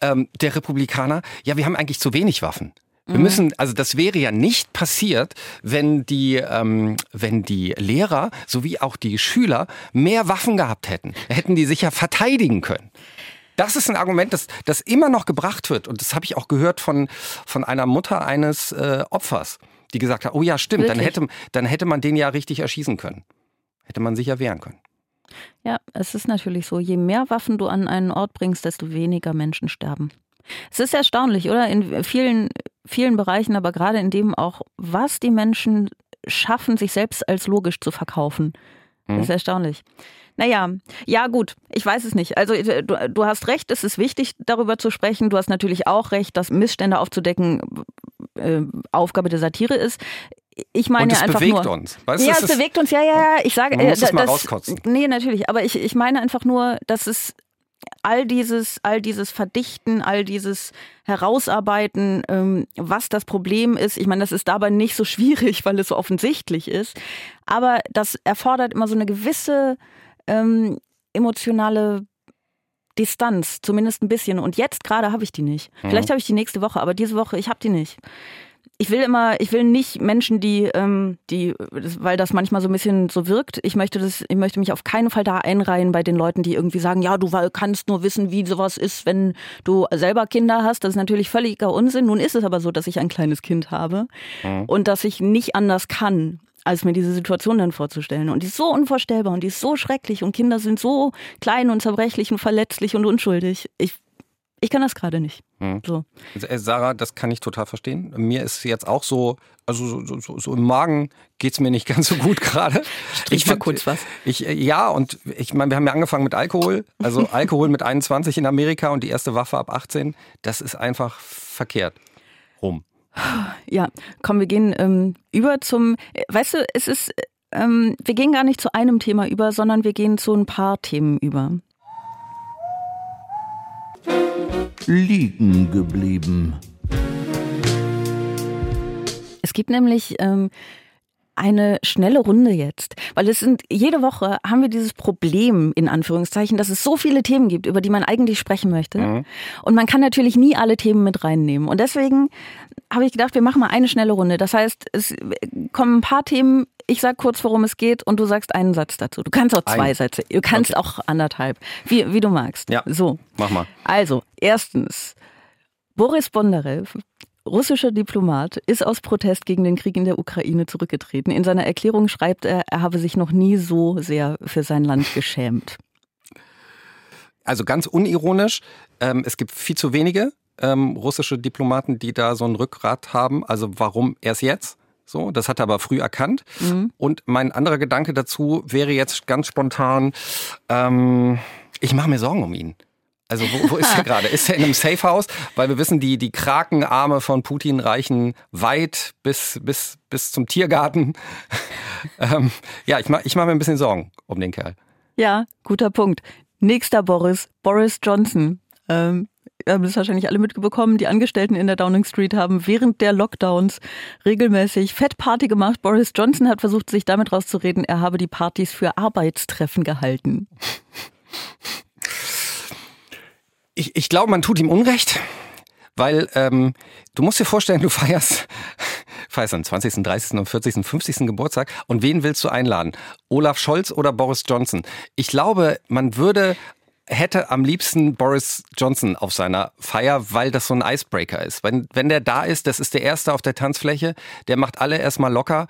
ähm, der Republikaner, ja, wir haben eigentlich zu wenig Waffen. Wir mhm. müssen, also das wäre ja nicht passiert, wenn die, ähm, wenn die Lehrer sowie auch die Schüler mehr Waffen gehabt hätten. Hätten die sich ja verteidigen können. Das ist ein Argument, das, das immer noch gebracht wird. Und das habe ich auch gehört von, von einer Mutter eines äh, Opfers, die gesagt hat, oh ja, stimmt, dann hätte, dann hätte man den ja richtig erschießen können. Hätte man sich ja wehren können. Ja, es ist natürlich so, je mehr Waffen du an einen Ort bringst, desto weniger Menschen sterben. Es ist erstaunlich, oder? In vielen, vielen Bereichen, aber gerade in dem auch, was die Menschen schaffen, sich selbst als logisch zu verkaufen. Das ist mhm. erstaunlich. Naja, ja gut, ich weiß es nicht. Also äh, du, du, hast recht, es ist wichtig, darüber zu sprechen. Du hast natürlich auch recht, dass Missstände aufzudecken äh, Aufgabe der Satire ist. Ich meine und es einfach bewegt nur, uns. Weißt, ja, es bewegt uns, ja, ja, ja. Ich sage, man muss äh, es mal das, rauskotzen. Nee, natürlich. Aber ich, ich meine einfach nur, dass es all dieses, all dieses Verdichten, all dieses Herausarbeiten, ähm, was das Problem ist. Ich meine, das ist dabei nicht so schwierig, weil es so offensichtlich ist. Aber das erfordert immer so eine gewisse ähm, emotionale Distanz, zumindest ein bisschen. Und jetzt gerade habe ich die nicht. Mhm. Vielleicht habe ich die nächste Woche, aber diese Woche, ich habe die nicht ich will immer, ich will nicht Menschen, die, ähm, die, weil das manchmal so ein bisschen so wirkt. Ich möchte das, ich möchte mich auf keinen Fall da einreihen bei den Leuten, die irgendwie sagen, ja, du kannst nur wissen, wie sowas ist, wenn du selber Kinder hast. Das ist natürlich völliger Unsinn. Nun ist es aber so, dass ich ein kleines Kind habe mhm. und dass ich nicht anders kann als mir diese Situation dann vorzustellen. Und die ist so unvorstellbar und die ist so schrecklich und Kinder sind so klein und zerbrechlich und verletzlich und unschuldig. Ich ich kann das gerade nicht. Hm. So. Also, äh, Sarah, das kann ich total verstehen. Mir ist jetzt auch so, also so, so, so im Magen geht es mir nicht ganz so gut gerade. Ich mal kurz was. Ich, äh, ja, und ich meine, wir haben ja angefangen mit Alkohol. Also Alkohol mit 21 in Amerika und die erste Waffe ab 18. Das ist einfach verkehrt rum. Ja, komm, wir gehen ähm, über zum, äh, weißt du, es ist, ähm, wir gehen gar nicht zu einem Thema über, sondern wir gehen zu ein paar Themen über liegen geblieben. Es gibt nämlich ähm, eine schnelle Runde jetzt, weil es sind jede Woche haben wir dieses Problem in Anführungszeichen, dass es so viele Themen gibt, über die man eigentlich sprechen möchte mhm. und man kann natürlich nie alle Themen mit reinnehmen und deswegen habe ich gedacht, wir machen mal eine schnelle Runde. Das heißt, es kommen ein paar Themen ich sag kurz, worum es geht und du sagst einen Satz dazu. Du kannst auch zwei Ein. Sätze. Du kannst okay. auch anderthalb. Wie, wie du magst. Ja. So. Mach mal. Also, erstens. Boris Bondarev, russischer Diplomat, ist aus Protest gegen den Krieg in der Ukraine zurückgetreten. In seiner Erklärung schreibt er, er habe sich noch nie so sehr für sein Land geschämt. Also ganz unironisch, ähm, es gibt viel zu wenige ähm, russische Diplomaten, die da so ein Rückgrat haben. Also warum erst jetzt? So, das hat er aber früh erkannt. Mhm. Und mein anderer Gedanke dazu wäre jetzt ganz spontan, ähm, ich mache mir Sorgen um ihn. Also wo, wo ist er gerade? Ist er in einem Safehouse? Weil wir wissen, die, die Krakenarme von Putin reichen weit bis, bis, bis zum Tiergarten. ähm, ja, ich mache ich mach mir ein bisschen Sorgen um den Kerl. Ja, guter Punkt. Nächster Boris, Boris Johnson. Ähm, haben das wahrscheinlich alle mitbekommen, die Angestellten in der Downing Street haben während der Lockdowns regelmäßig Fettparty gemacht. Boris Johnson hat versucht, sich damit rauszureden, er habe die Partys für Arbeitstreffen gehalten. Ich, ich glaube, man tut ihm Unrecht, weil ähm, du musst dir vorstellen, du feierst, feierst am 20., 30. und 40., 50. Geburtstag und wen willst du einladen? Olaf Scholz oder Boris Johnson? Ich glaube, man würde hätte am liebsten Boris Johnson auf seiner Feier, weil das so ein Icebreaker ist. Wenn, wenn der da ist, das ist der Erste auf der Tanzfläche, der macht alle erstmal locker.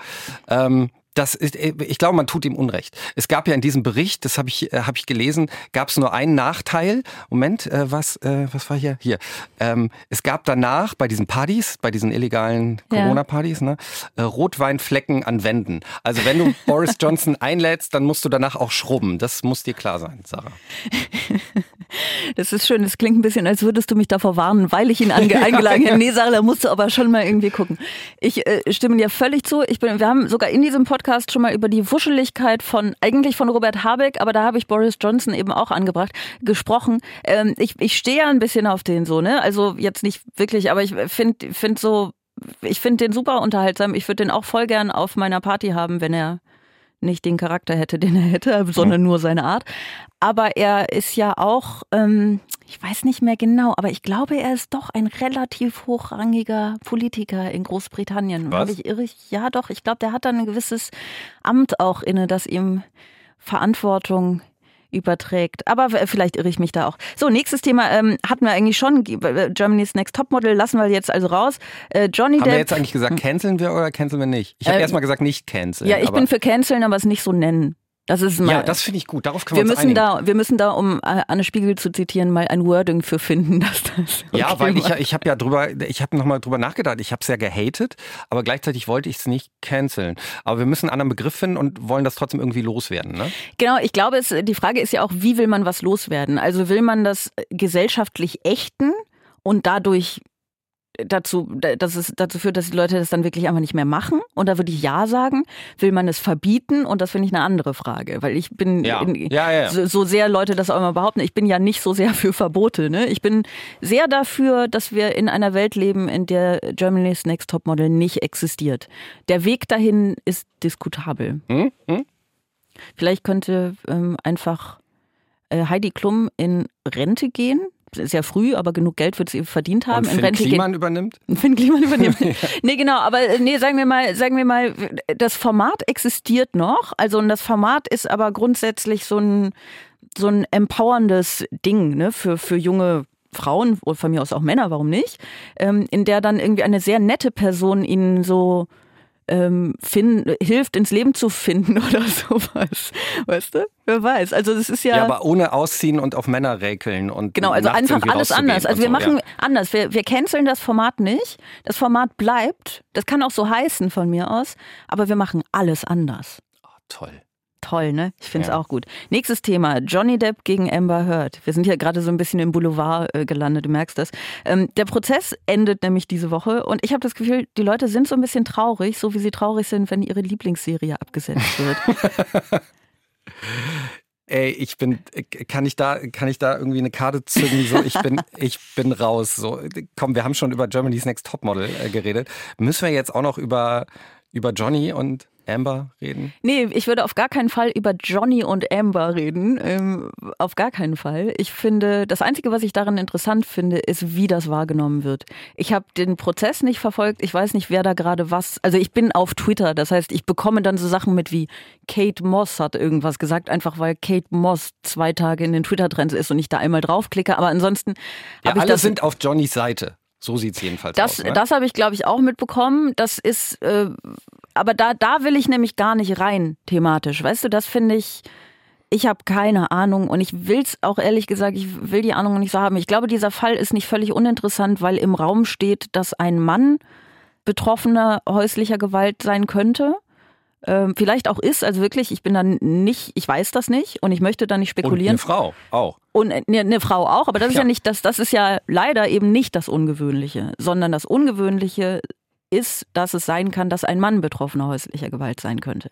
Ähm, das ist, ich glaube, man tut ihm Unrecht. Es gab ja in diesem Bericht, das habe ich, äh, hab ich gelesen, gab es nur einen Nachteil. Moment, äh, was, äh, was war hier? Hier. Ähm, es gab danach bei diesen Partys, bei diesen illegalen Corona-Partys, ne, äh, Rotweinflecken an Wänden. Also wenn du Boris Johnson einlädst, dann musst du danach auch schrubben. Das muss dir klar sein, Sarah. Das ist schön. Das klingt ein bisschen, als würdest du mich davor warnen, weil ich ihn eingeladen habe. Nee, Sarah, da musst du aber schon mal irgendwie gucken. Ich äh, stimme dir völlig zu. Ich bin, wir haben sogar in diesem Podcast Podcast schon mal über die Wuscheligkeit von, eigentlich von Robert Habeck, aber da habe ich Boris Johnson eben auch angebracht, gesprochen. Ähm, ich, ich stehe ja ein bisschen auf den so, ne? Also jetzt nicht wirklich, aber ich finde find so, ich finde den super unterhaltsam. Ich würde den auch voll gern auf meiner Party haben, wenn er nicht den Charakter hätte, den er hätte, sondern nur seine Art. Aber er ist ja auch, ähm, ich weiß nicht mehr genau, aber ich glaube, er ist doch ein relativ hochrangiger Politiker in Großbritannien. Was? ich irre? Ja, doch. Ich glaube, der hat dann ein gewisses Amt auch inne, das ihm Verantwortung überträgt. Aber vielleicht irre ich mich da auch. So, nächstes Thema ähm, hatten wir eigentlich schon. Germany's Next Topmodel lassen wir jetzt also raus. Äh, Johnny Haben Depp. wir jetzt eigentlich gesagt, canceln wir oder canceln wir nicht? Ich habe Äh, erstmal gesagt, nicht canceln. ja, ich bin für canceln, aber es nicht so nennen. Das ist mal. Ja, das finde ich gut. Darauf können wir wir uns müssen einigen. da, wir müssen da, um äh, Anne Spiegel zu zitieren, mal ein Wording für finden, dass das. Ja, okay weil ich, war. ich habe ja drüber, ich habe nochmal drüber nachgedacht. Ich habe es ja gehatet, aber gleichzeitig wollte ich es nicht canceln. Aber wir müssen einen anderen Begriff finden und wollen das trotzdem irgendwie loswerden. Ne? Genau, ich glaube, es, die Frage ist ja auch, wie will man was loswerden? Also will man das gesellschaftlich ächten und dadurch dazu, dass es dazu führt, dass die Leute das dann wirklich einfach nicht mehr machen? Und da würde ich ja sagen. Will man es verbieten? Und das finde ich eine andere Frage, weil ich bin Ja. in, Ja, ja. So, so sehr Leute das auch immer behaupten. Ich bin ja nicht so sehr für Verbote. Ne? Ich bin sehr dafür, dass wir in einer Welt leben, in der Germany's Next Topmodel nicht existiert. Der Weg dahin ist diskutabel. Hm? Hm? Vielleicht könnte ähm, einfach äh, Heidi Klum in Rente gehen. Sehr früh, aber genug Geld wird sie verdient haben. Und in Finn Rente Kliman übernimmt? Finn Kliman übernehmen. Nee, genau, aber nee, sagen wir mal, sagen wir mal, das Format existiert noch. Also und das Format ist aber grundsätzlich so ein so ein empowerndes Ding, ne, für für junge Frauen oder von mir aus auch Männer, warum nicht? Ähm, in der dann irgendwie eine sehr nette Person ihnen so ähm, finden, hilft, ins Leben zu finden oder sowas. Weißt du? Wer weiß. Also es ist ja. Ja, aber ohne ausziehen und auf Männer räkeln und Genau, also einfach alles anders. Also wir so, machen Ja. anders. Wir, wir canceln das Format nicht. Das Format bleibt. Das kann auch so heißen von mir aus. Aber wir machen alles anders. Toll. Toll, ne? Ich finde es Ja. auch gut. Nächstes Thema: Johnny Depp gegen Amber Heard. Wir sind hier gerade so ein bisschen im Boulevard äh, gelandet, du merkst das. Ähm, der Prozess endet nämlich diese Woche und ich habe das Gefühl, die Leute sind so ein bisschen traurig, so wie sie traurig sind, wenn ihre Lieblingsserie abgesetzt wird. Ey, ich bin, kann ich da, kann ich da irgendwie eine Karte zücken? So, ich bin, ich bin raus. So, komm, wir haben schon über Germany's Next Topmodel äh, geredet. Müssen wir jetzt auch noch über, über Johnny und Amber reden? Nee, ich würde auf gar keinen Fall über Johnny und Amber reden. Ähm, auf gar keinen Fall. Ich finde, das Einzige, was ich daran interessant finde, ist, wie das wahrgenommen wird. Ich habe den Prozess nicht verfolgt. Ich weiß nicht, wer da gerade was. Also ich bin auf Twitter. Das heißt, ich bekomme dann so Sachen mit wie Kate Moss hat irgendwas gesagt, einfach weil Kate Moss zwei Tage in den Twitter-Trends ist und ich da einmal draufklicke. Aber ansonsten Ja, habe ich alle das. sind auf Johnnys Seite. So sieht's jedenfalls Das, aus. Ne? das habe ich, glaube ich, auch mitbekommen. Das ist, äh, aber da, da will ich nämlich gar nicht rein thematisch. Weißt du, das finde ich, ich habe keine Ahnung und ich will's auch ehrlich gesagt, ich will die Ahnung nicht so haben. Ich glaube, dieser Fall ist nicht völlig uninteressant, weil im Raum steht, dass ein Mann Betroffener häuslicher Gewalt sein könnte. Ähm, vielleicht auch ist, also wirklich, ich bin dann nicht, ich weiß das nicht und ich möchte da nicht und spekulieren. eine Frau auch. Und eine, eine Frau auch, aber das ist ja. Ja. nicht das, das ist ja leider eben nicht das Ungewöhnliche, sondern das Ungewöhnliche ist, dass es sein kann, dass ein Mann betroffener häuslicher Gewalt sein könnte.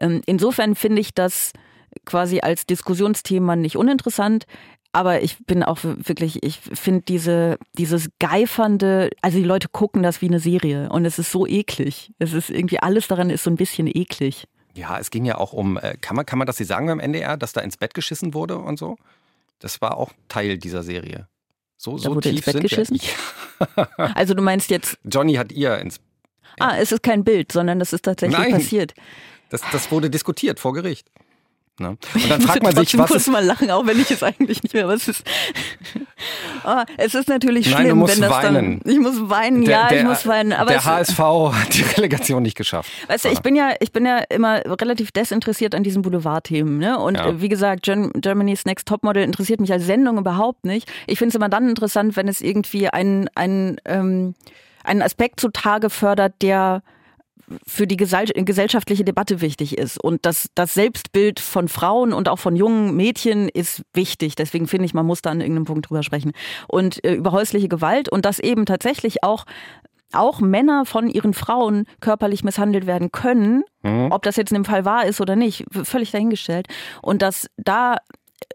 Ähm, insofern finde ich das quasi als Diskussionsthema nicht uninteressant. Aber ich bin auch wirklich, ich finde diese, dieses geifernde, also die Leute gucken das wie eine Serie und es ist so eklig. Es ist irgendwie, alles daran ist so ein bisschen eklig. Ja, es ging ja auch um, äh, kann man, kann man das nicht sagen beim NDR, dass da ins Bett geschissen wurde und so? Das war auch Teil dieser Serie. So, so wurde ins tief Bett sind geschissen? wir. Also du meinst jetzt, Johnny hat ihr ins ah, es ist kein Bild, sondern das ist tatsächlich Nein. passiert. Das, das wurde diskutiert vor Gericht. Ne? Und dann Ich fragt man sich, was kurz ist. mal lachen, auch wenn ich es eigentlich nicht mehr. Was ist? Ah, es ist natürlich Nein, du schlimm, musst wenn das weinen. dann. Ich muss weinen, ja, ich muss weinen. Aber der es, HSV hat die Relegation nicht geschafft. Weißt du, ich bin ja, ich bin ja immer relativ desinteressiert an diesen Boulevardthemen, ne? Und Ja. wie gesagt, Germany's Next Topmodel interessiert mich als Sendung überhaupt nicht. Ich finde es immer dann interessant, wenn es irgendwie einen, einen, ähm, einen Aspekt zutage fördert, der für die gesell gesellschaftliche Debatte wichtig ist. Und das, das Selbstbild von Frauen und auch von jungen Mädchen ist wichtig. Deswegen finde ich, man muss da an irgendeinem Punkt drüber sprechen. Und äh, über häusliche Gewalt und dass eben tatsächlich auch auch Männer von ihren Frauen körperlich misshandelt werden können, ob das jetzt in dem Fall wahr ist oder nicht, völlig dahingestellt. Und dass da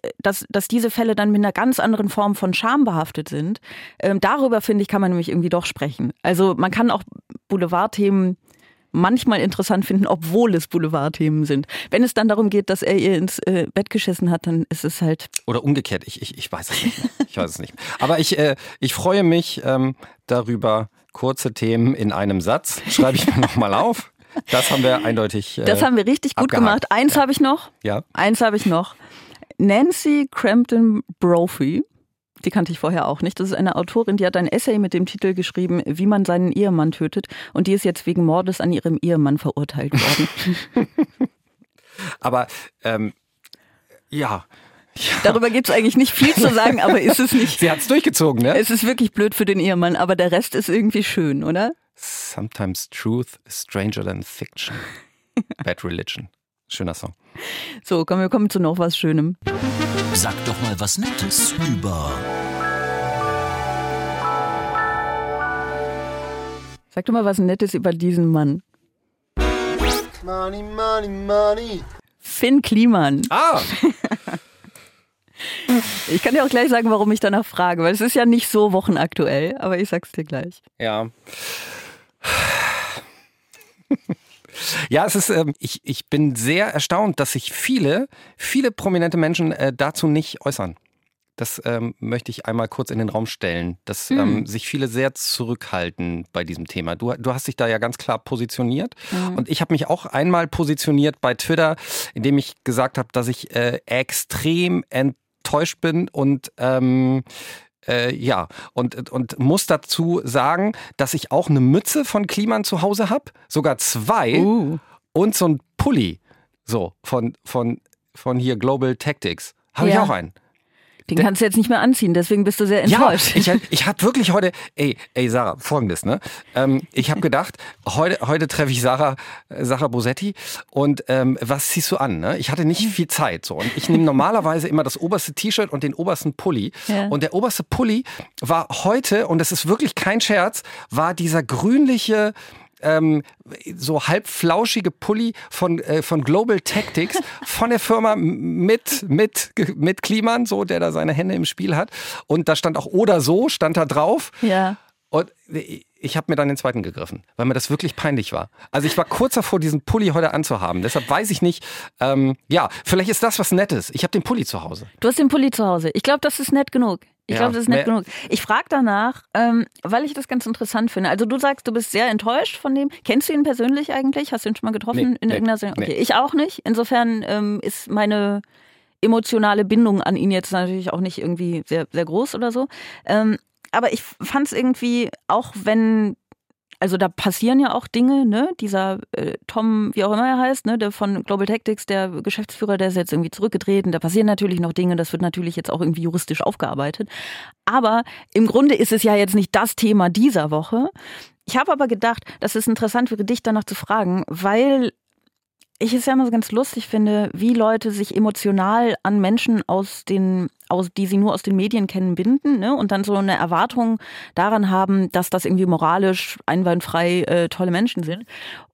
äh, dass, dass diese Fälle dann mit einer ganz anderen Form von Scham behaftet sind. Ähm, darüber, finde ich, kann man nämlich irgendwie doch sprechen. Also man kann auch Boulevardthemen manchmal interessant finden, obwohl es Boulevardthemen sind. Wenn es dann darum geht, dass er ihr ins äh, Bett geschissen hat, dann ist es halt Oder umgekehrt, ich, ich, ich weiß es nicht. Mehr. Ich weiß es nicht. Mehr. Aber ich, äh, ich freue mich ähm, darüber, kurze Themen in einem Satz. Schreibe ich mir nochmal auf. Das haben wir eindeutig. Äh, Das haben wir richtig gut abgehakt. gemacht. Eins Ja. habe ich noch. Ja. Eins habe ich noch. Nancy Crampton Brophy. Die kannte ich vorher auch nicht. Das ist eine Autorin, die hat ein Essay mit dem Titel geschrieben, wie man seinen Ehemann tötet. Und die ist jetzt wegen Mordes an ihrem Ehemann verurteilt worden. Aber ähm, ja. ja. Darüber gibt es eigentlich nicht viel zu sagen, aber ist es nicht. Sie hat es durchgezogen, ne? Es ist wirklich blöd für den Ehemann, aber der Rest ist irgendwie schön, oder? Sometimes truth is stranger than fiction. Bad Religion. Schöner Song. So, komm, wir kommen zu noch was Schönem. Sag doch mal was Nettes über. Sag doch mal was Nettes über diesen Mann. Money, money, money. Finn Kliman. Ah! Ich kann dir auch gleich sagen, warum ich danach frage, weil es ist ja nicht so wochenaktuell, aber ich sag's dir gleich. Ja. Ja, es ist, ähm, ich, ich bin sehr erstaunt, dass sich viele, viele prominente Menschen äh, dazu nicht äußern. Das ähm, möchte ich einmal kurz in den Raum stellen, dass Hm. ähm, sich viele sehr zurückhalten bei diesem Thema. Du, du hast dich da ja ganz klar positioniert Mhm. und ich habe mich auch einmal positioniert bei Twitter, indem ich gesagt habe, dass ich äh, extrem enttäuscht bin und ähm, äh, ja, und, und muss dazu sagen, dass ich auch eine Mütze von Kliman zu Hause habe, sogar zwei Uh. und so ein Pulli, so von, von, von hier Global Tactics. Habe ich Ja. auch einen. Den kannst du jetzt nicht mehr anziehen, deswegen bist du sehr Ja, enttäuscht. ich, ich hatte wirklich heute, ey, ey Sarah, folgendes, ne? Ähm, ich habe gedacht, heute, heute treffe ich Sarah, äh, Sarah Bosetti und ähm, was ziehst du an? Ne? Ich hatte nicht viel Zeit so und ich nehme normalerweise immer das oberste T-Shirt und den obersten Pulli Ja. und der oberste Pulli war heute und das ist wirklich kein Scherz, war dieser grünliche ähm, so halb flauschige Pulli von, äh, von Global Tactics von der Firma mit, mit, mit Kliman, so, der da seine Hände im Spiel hat. Und da stand auch oder so, stand da drauf. ja. Und ich habe mir dann den zweiten gegriffen, weil mir das wirklich peinlich war. Also ich war kurz davor, diesen Pulli heute anzuhaben. Deshalb weiß ich nicht, ähm, ja, vielleicht ist das was Nettes. Ich habe den Pulli zu Hause. Du hast den Pulli zu Hause. Ich glaube, das ist nett genug. Ich Ja, glaube, das ist mehr- genug. Ich frage danach, ähm, weil ich das ganz interessant finde. Also du sagst, du bist sehr enttäuscht von dem. Kennst du ihn persönlich eigentlich? Hast du ihn schon mal getroffen Nee, in nee, irgendeiner Sendung? Okay, nee. ich auch nicht. Insofern ähm, ist meine emotionale Bindung an ihn jetzt natürlich auch nicht irgendwie sehr, sehr groß oder so. Ähm, aber ich fand es irgendwie, auch wenn also da passieren ja auch Dinge, ne? Dieser äh, Tom, wie auch immer er heißt, ne, der von Global Tactics, der Geschäftsführer, der ist jetzt irgendwie zurückgetreten. Da passieren natürlich noch Dinge, das wird natürlich jetzt auch irgendwie juristisch aufgearbeitet. Aber im Grunde ist es ja jetzt nicht das Thema dieser Woche. Ich habe aber gedacht, dass es interessant wäre, dich danach zu fragen, weil ich es ja immer so ganz lustig finde, wie Leute sich emotional an Menschen aus den, aus, die sie nur aus den Medien kennen, binden, ne? Und dann so eine Erwartung daran haben, dass das irgendwie moralisch einwandfrei äh, tolle Menschen sind.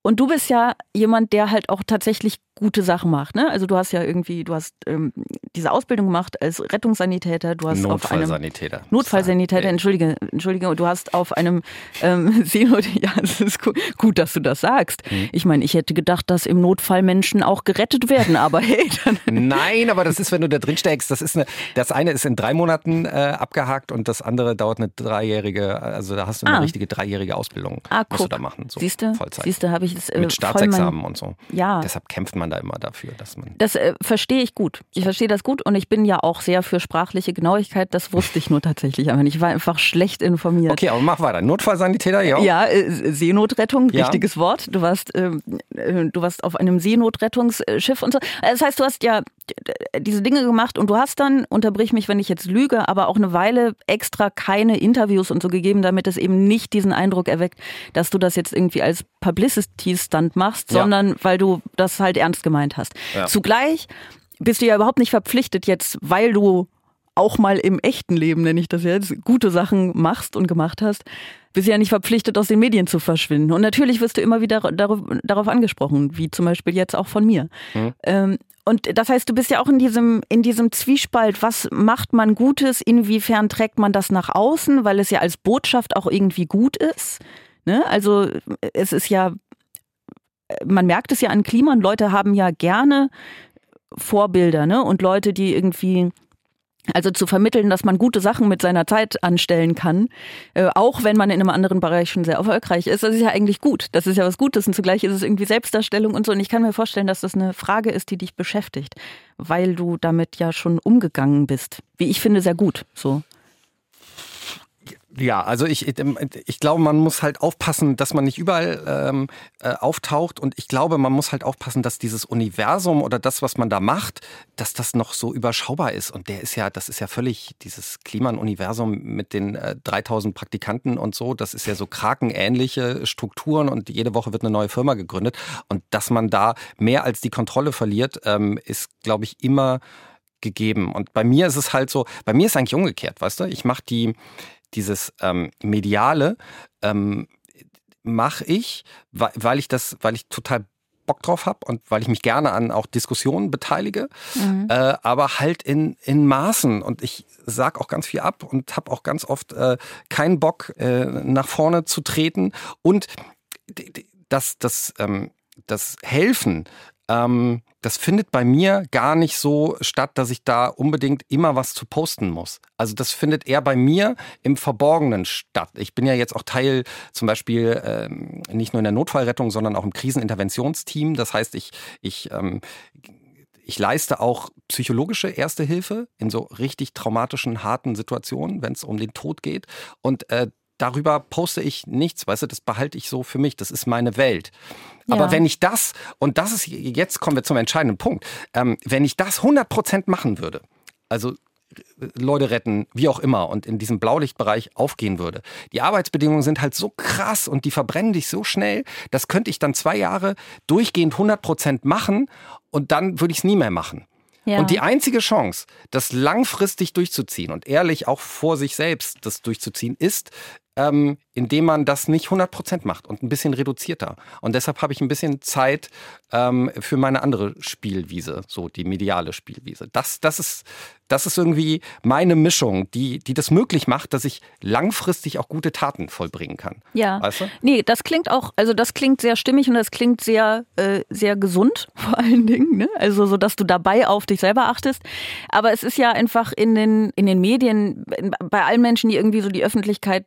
Und du bist ja jemand, der halt auch tatsächlich gute Sachen macht, ne? Also du hast ja irgendwie, du hast ähm, diese Ausbildung gemacht als Rettungssanitäter, du hast auf einem Notfallsanitäter. Notfallsanitäter, entschuldige, entschuldige, du hast auf einem ähm, Seenot, ja, es ist gut, gut, dass du das sagst. Mhm. Ich meine, ich hätte gedacht, dass im Notfall Menschen auch gerettet werden, aber hey, dann, Nein, aber das ist, wenn du da drin steckst, das ist eine, das eine ist in drei Monaten äh, abgehakt und das andere dauert eine dreijährige, also da hast du eine Ah. richtige dreijährige Ausbildung, ah, musst du da machen, so siehst du, Vollzeit. siehst du, habe ich es äh, Mit Staatsexamen mein- und so. Ja. Deshalb kämpft man da immer dafür, dass man. Das äh, verstehe ich gut. Ich verstehe das gut und ich bin ja auch sehr für sprachliche Genauigkeit. Das wusste ich nur tatsächlich einfach nicht. Ich war einfach schlecht informiert. Okay, aber mach weiter. Notfallsanitäter, ja. Ja, äh, Seenotrettung, Ja. richtiges Wort. Du warst, ähm, äh, du warst auf einem Seenotrettungsschiff und so. Das heißt, du hast ja äh, diese Dinge gemacht und du hast dann, unterbrich mich, wenn ich jetzt lüge, aber auch eine Weile extra keine Interviews und so gegeben, damit es eben nicht diesen Eindruck erweckt, dass du das jetzt irgendwie als Publicity-Stunt machst, Ja. sondern weil du das halt ernst gemeint hast. Ja. Zugleich bist du ja überhaupt nicht verpflichtet jetzt, weil du auch mal im echten Leben, nenne ich das jetzt, gute Sachen machst und gemacht hast, bist du ja nicht verpflichtet, aus den Medien zu verschwinden. Und natürlich wirst du immer wieder darauf, darauf angesprochen, wie zum Beispiel jetzt auch von mir. Ähm, und das heißt, du bist ja auch in diesem, in diesem Zwiespalt, was macht man Gutes, inwiefern trägt man das nach außen, weil es ja als Botschaft auch irgendwie gut ist. Ne? Also es ist ja, man merkt es ja an Klima und Leute haben ja gerne Vorbilder, ne? Und Leute, die irgendwie Also zu vermitteln, dass man gute Sachen mit seiner Zeit anstellen kann, äh, auch wenn man in einem anderen Bereich schon sehr erfolgreich ist, das ist ja eigentlich gut. Das ist ja was Gutes und zugleich ist es irgendwie Selbstdarstellung und so. Und ich kann mir vorstellen, dass das eine Frage ist, die dich beschäftigt, weil du damit ja schon umgegangen bist. Wie ich finde, sehr gut. So. Ja, also ich, ich glaube, man muss halt aufpassen, dass man nicht überall ähm, äh, auftaucht und ich glaube, man muss halt aufpassen, dass dieses Universum oder das, was man da macht, dass das noch so überschaubar ist und der ist ja, das ist ja völlig dieses Kliman-Universum mit den äh, 3000 Praktikanten und so, das ist ja so krakenähnliche Strukturen und jede Woche wird eine neue Firma gegründet und dass man da mehr als die Kontrolle verliert, ähm, ist, glaube ich, immer gegeben. Und bei mir ist es halt so, bei mir ist eigentlich umgekehrt, weißt du? Ich mache die, dieses ähm, Mediale ähm, mache ich, weil, weil ich das, weil ich total Bock drauf habe und weil ich mich gerne an auch Diskussionen beteilige, mhm. äh, aber halt in, in Maßen. Und ich sag auch ganz viel ab und habe auch ganz oft äh, keinen Bock, äh, nach vorne zu treten. Und das, das, ähm, das Helfen ähm, das findet bei mir gar nicht so statt, dass ich da unbedingt immer was zu posten muss. Also das findet eher bei mir im Verborgenen statt. Ich bin ja jetzt auch Teil zum Beispiel ähm, nicht nur in der Notfallrettung, sondern auch im Kriseninterventionsteam. Das heißt, ich, ich ähm, ich leiste auch psychologische Erste Hilfe in so richtig traumatischen, harten Situationen, wenn es um den Tod geht. Und äh, darüber poste ich nichts, weißt du, das behalte ich so für mich, das ist meine Welt. Ja. Aber wenn ich das, und das ist, jetzt kommen wir zum entscheidenden Punkt, ähm, wenn ich das 100% machen würde, also Leute retten, wie auch immer, und in diesem Blaulichtbereich aufgehen würde. Die Arbeitsbedingungen sind halt so krass und die verbrennen dich so schnell, das könnte ich dann zwei Jahre durchgehend 100% machen und dann würde ich es nie mehr machen. Ja. Und die einzige Chance, das langfristig durchzuziehen und ehrlich auch vor sich selbst das durchzuziehen, ist, ähm, indem man das nicht 100% macht und ein bisschen reduzierter. Und deshalb habe ich ein bisschen Zeit ähm, für meine andere Spielwiese, so die mediale Spielwiese. Das, das, ist, das ist irgendwie meine Mischung, die, die das möglich macht, dass ich langfristig auch gute Taten vollbringen kann. Ja. Weißt du? Nee, das klingt auch, also das klingt sehr stimmig und das klingt sehr, äh, sehr gesund vor allen Dingen. Ne? Also so, dass du dabei auf dich selber achtest. Aber es ist ja einfach in den, in den Medien, bei allen Menschen, die irgendwie so die Öffentlichkeit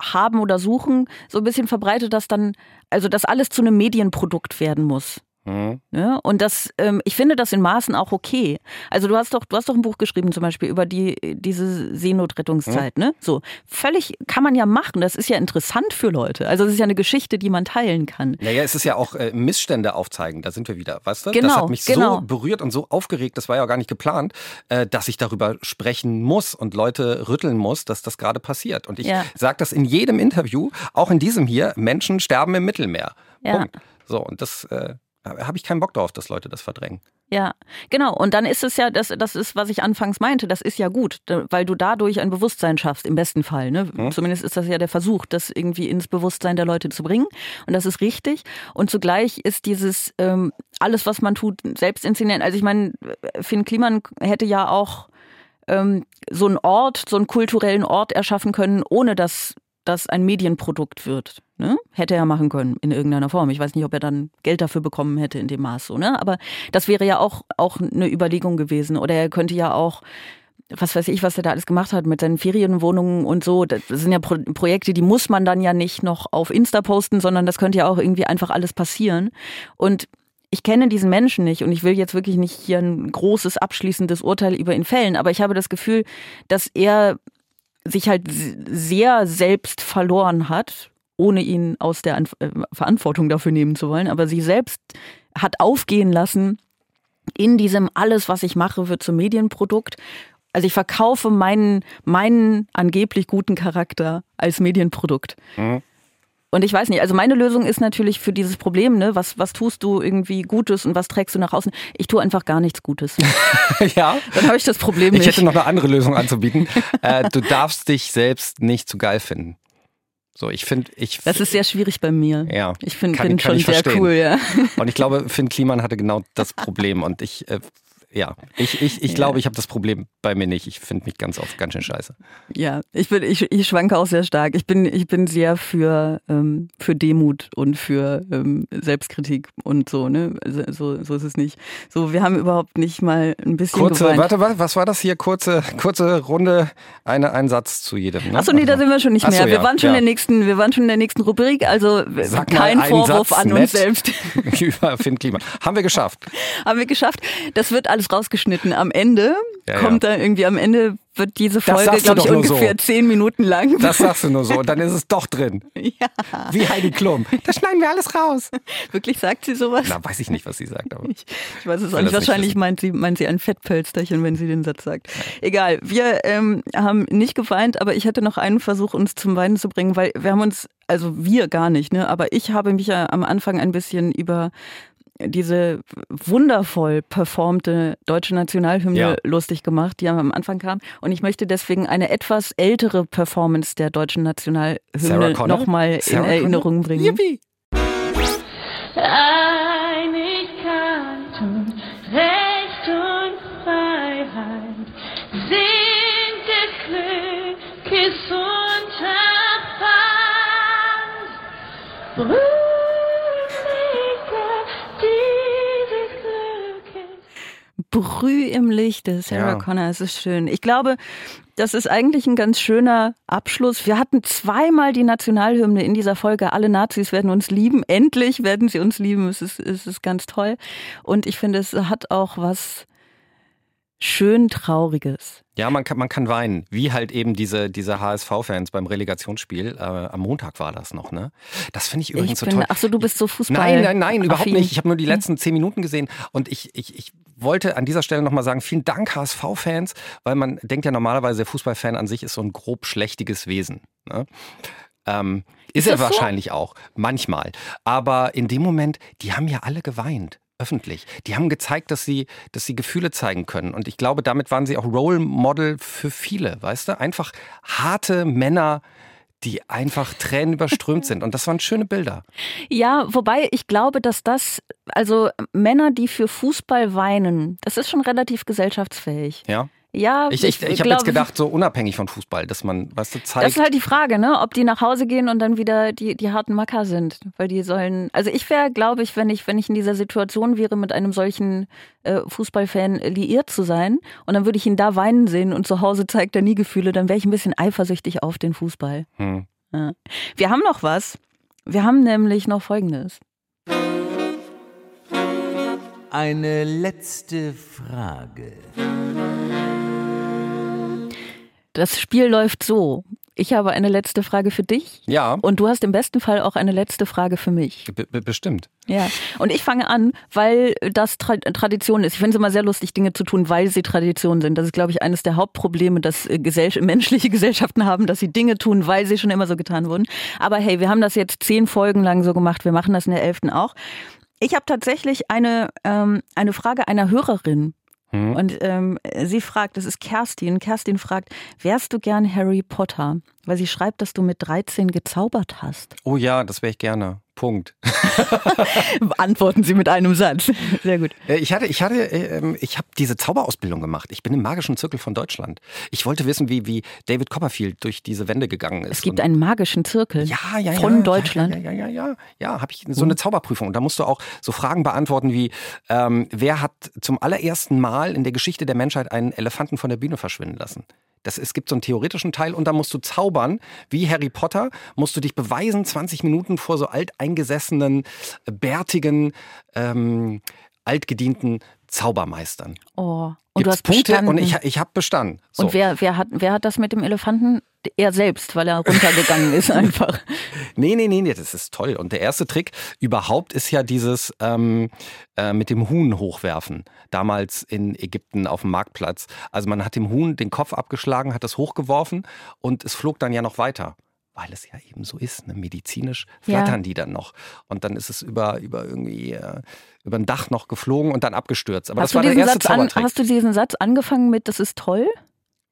haben oder suchen, so ein bisschen verbreitet, dass dann, also dass alles zu einem Medienprodukt werden muss. Mhm. Ja, und das, ähm, ich finde das in Maßen auch okay. Also du hast doch, du hast doch ein Buch geschrieben zum Beispiel über die diese Seenotrettungszeit, mhm. ne? So völlig kann man ja machen. Das ist ja interessant für Leute. Also es ist ja eine Geschichte, die man teilen kann. Naja, es ist ja auch äh, Missstände aufzeigen. Da sind wir wieder, weißt du? Genau, das hat mich genau. so berührt und so aufgeregt. Das war ja auch gar nicht geplant, äh, dass ich darüber sprechen muss und Leute rütteln muss, dass das gerade passiert. Und ich ja. sage das in jedem Interview, auch in diesem hier. Menschen sterben im Mittelmeer. Ja. Punkt. So und das. Äh, habe ich keinen Bock darauf, dass Leute das verdrängen. Ja, genau. Und dann ist es ja, das, das ist, was ich anfangs meinte, das ist ja gut, weil du dadurch ein Bewusstsein schaffst, im besten Fall. Ne? Hm. Zumindest ist das ja der Versuch, das irgendwie ins Bewusstsein der Leute zu bringen. Und das ist richtig. Und zugleich ist dieses, ähm, alles, was man tut, selbst inszenieren. Also ich meine, Finn Kliman hätte ja auch ähm, so einen Ort, so einen kulturellen Ort erschaffen können, ohne dass das ein Medienprodukt wird. Ne? Hätte er machen können in irgendeiner Form. Ich weiß nicht, ob er dann Geld dafür bekommen hätte in dem Maß. So, ne? Aber das wäre ja auch, auch eine Überlegung gewesen. Oder er könnte ja auch was weiß ich, was er da alles gemacht hat mit seinen Ferienwohnungen und so. Das sind ja Pro Projekte, die muss man dann ja nicht noch auf Insta posten, sondern das könnte ja auch irgendwie einfach alles passieren. Und ich kenne diesen Menschen nicht und ich will jetzt wirklich nicht hier ein großes abschließendes Urteil über ihn fällen, aber ich habe das Gefühl, dass er sich halt sehr selbst verloren hat, ohne ihn aus der äh, Verantwortung dafür nehmen zu wollen, aber sie selbst hat aufgehen lassen in diesem alles, was ich mache, wird zum Medienprodukt. Also ich verkaufe meinen, meinen angeblich guten Charakter als Medienprodukt. Mhm. Und ich weiß nicht, also meine Lösung ist natürlich für dieses Problem, ne, was, was tust du irgendwie Gutes und was trägst du nach außen? Ich tue einfach gar nichts Gutes. ja. Dann habe ich das Problem nicht. Ich hätte noch eine andere Lösung anzubieten. äh, du darfst dich selbst nicht zu geil finden. So, ich finde, ich. Das ist sehr schwierig bei mir. Ja. Ich finde, bin schon sehr verstehen. cool, ja. Und ich glaube, Finn Kliman hatte genau das Problem. Und ich, äh, ja, ich, ich, ich glaube, ich habe das Problem bei mir nicht. Ich finde mich ganz oft ganz schön scheiße. Ja, ich bin, ich, ich schwanke auch sehr stark. Ich bin, ich bin sehr für, ähm, für Demut und für ähm, Selbstkritik und so, ne? Also, so, so ist es nicht. So, wir haben überhaupt nicht mal ein bisschen Kurze, geweint. warte, warte, was war das hier? Kurze, kurze Runde, eine, ein Satz zu jedem. Ne? Achso, nee, da sind wir schon nicht Ach so, mehr. Wir ja, waren schon ja. in der nächsten, wir waren schon in der nächsten Rubrik, also Sag mal kein Vorwurf Satz, an uns selbst. Über Finn Klima. Haben wir geschafft. Haben wir geschafft. Das wird alles rausgeschnitten. Am Ende Ja, kommt ja. dann irgendwie, am Ende wird diese Folge, glaube ich, nur so. ungefähr zehn Minuten lang. Das sagst du nur so. Und dann ist es doch drin. ja, Wie Heidi Klum. Da schneiden wir alles raus. wirklich sagt sie sowas? Na, weiß ich nicht, was sie sagt. Aber. Ich, ich weiß es auch nicht. nicht Wahrscheinlich wissen. meint sie, meint sie ein Fettpölsterchen, wenn sie den Satz sagt. Egal. Wir ähm, haben nicht geweint, aber ich hätte noch einen Versuch, uns zum Weinen zu bringen, weil wir haben uns, also wir gar nicht, ne, aber ich habe mich ja am Anfang ein bisschen über diese wundervoll performte deutsche Nationalhymne Ja. lustig gemacht, die am Anfang kam. Und ich möchte deswegen eine etwas ältere Performance der deutschen Nationalhymne nochmal in Sarah Erinnerung bringen. Yippie. Einigkeit Brüh im Lichte, Sarah Ja. Connor, es ist schön. Ich glaube, das ist eigentlich ein ganz schöner Abschluss. Wir hatten zweimal die Nationalhymne in dieser Folge. Alle Nazis werden uns lieben. Endlich werden sie uns lieben. Es ist, es ist ganz toll. Und ich finde, es hat auch was schön Trauriges. Ja, man kann, man kann weinen. Wie halt eben diese, diese HSV-Fans beim Relegationsspiel. Äh, am Montag war das noch, ne? Das finde ich übrigens Ich so bin, toll. ach so, du bist so Fußball. Nein, nein, nein, überhaupt affin. nicht. Ich habe nur die letzten zehn Minuten gesehen und ich, ich, ich wollte an dieser Stelle nochmal sagen, vielen Dank HSV-Fans, weil man denkt ja normalerweise, der Fußballfan an sich ist so ein grob schlechtiges Wesen. Ne? Ähm, ist, Ist er das so? wahrscheinlich auch, manchmal. Aber in dem Moment, die haben ja alle geweint. Öffentlich. Die haben gezeigt, dass sie, dass sie Gefühle zeigen können. Und ich glaube, damit waren sie auch Role Model für viele, weißt du? Einfach harte Männer, die einfach Tränen überströmt sind. Und das waren schöne Bilder. Ja, wobei ich glaube, dass das, also Männer, die für Fußball weinen, das ist schon relativ gesellschaftsfähig. Ja. Ja, Ich, ich, ich, habe jetzt gedacht, so unabhängig von Fußball, dass man, weißt du, zeigt. Das ist halt die Frage, ne? Ob die nach Hause gehen und dann wieder die, die harten Macker sind. Weil die sollen. Also ich wäre, glaube ich, wenn ich, wenn ich in dieser Situation wäre, mit einem solchen äh, Fußballfan liiert zu sein und dann würde ich ihn da weinen sehen und zu Hause zeigt er nie Gefühle, dann wäre ich ein bisschen eifersüchtig auf den Fußball. hm. Ja. Wir haben noch was. Wir haben nämlich noch folgendes. Eine letzte Frage. Das Spiel läuft so. Ich habe eine letzte Frage für dich Ja, und du hast im besten Fall auch eine letzte Frage für mich. be be bestimmt. Ja, und ich fange an, weil das Tra Tradition ist. Ich finde es immer sehr lustig, Dinge zu tun, weil sie Tradition sind. Das ist, glaube ich, eines der Hauptprobleme, dass äh, gesell menschliche Gesellschaften haben, dass sie Dinge tun, weil sie schon immer so getan wurden. Aber hey, wir haben das jetzt zehn Folgen lang so gemacht. Wir machen das in der elften auch. Ich habe tatsächlich eine, ähm, eine Frage einer Hörerin. Hm. Und ähm, sie fragt, das ist Kerstin. Kerstin fragt, wärst du gern Harry Potter? Weil sie schreibt, dass du mit 13 gezaubert hast. Oh ja, das wäre ich gerne. Punkt. Antworten Sie mit einem Satz. Sehr gut. Äh, Ich hatte, ich hatte, ähm, ich habe diese Zauberausbildung gemacht. Ich bin im magischen Zirkel von Deutschland. Ich wollte wissen, wie, wie David Copperfield durch diese Wände gegangen ist. Es gibt einen magischen Zirkel ja, ja, ja, von Deutschland. Ja, ja, ja, ja, ja. ja habe ich so eine Zauberprüfung. Und da musst du auch so Fragen beantworten wie, ähm, wer hat zum allerersten Mal in der Geschichte der Menschheit einen Elefanten von der Bühne verschwinden lassen? Das, es gibt so einen theoretischen Teil und da musst du zaubern, wie Harry Potter, musst du dich beweisen, 20 Minuten vor so alteingesessenen, bärtigen, ähm, altgedienten Zaubermeistern. Oh. Und Gibt's du hast Punkte bestanden. und ich, ich habe bestanden. So. Und wer, wer, hat, wer hat das mit dem Elefanten? Er selbst, weil er runtergegangen ist einfach. Nee, nee, nee, nee, das ist toll. Und der erste Trick überhaupt ist ja dieses ähm, äh, mit dem Huhn hochwerfen. Damals in Ägypten auf dem Marktplatz. Also man hat dem Huhn den Kopf abgeschlagen, hat es hochgeworfen und es flog dann ja noch weiter. Weil es ja eben so ist, ne? medizinisch Ja. flattern die dann noch. Und dann ist es über, über irgendwie äh, über ein Dach noch geflogen und dann abgestürzt. Aber Hast das war der erste Satz an, hast du diesen Satz angefangen mit, das ist toll?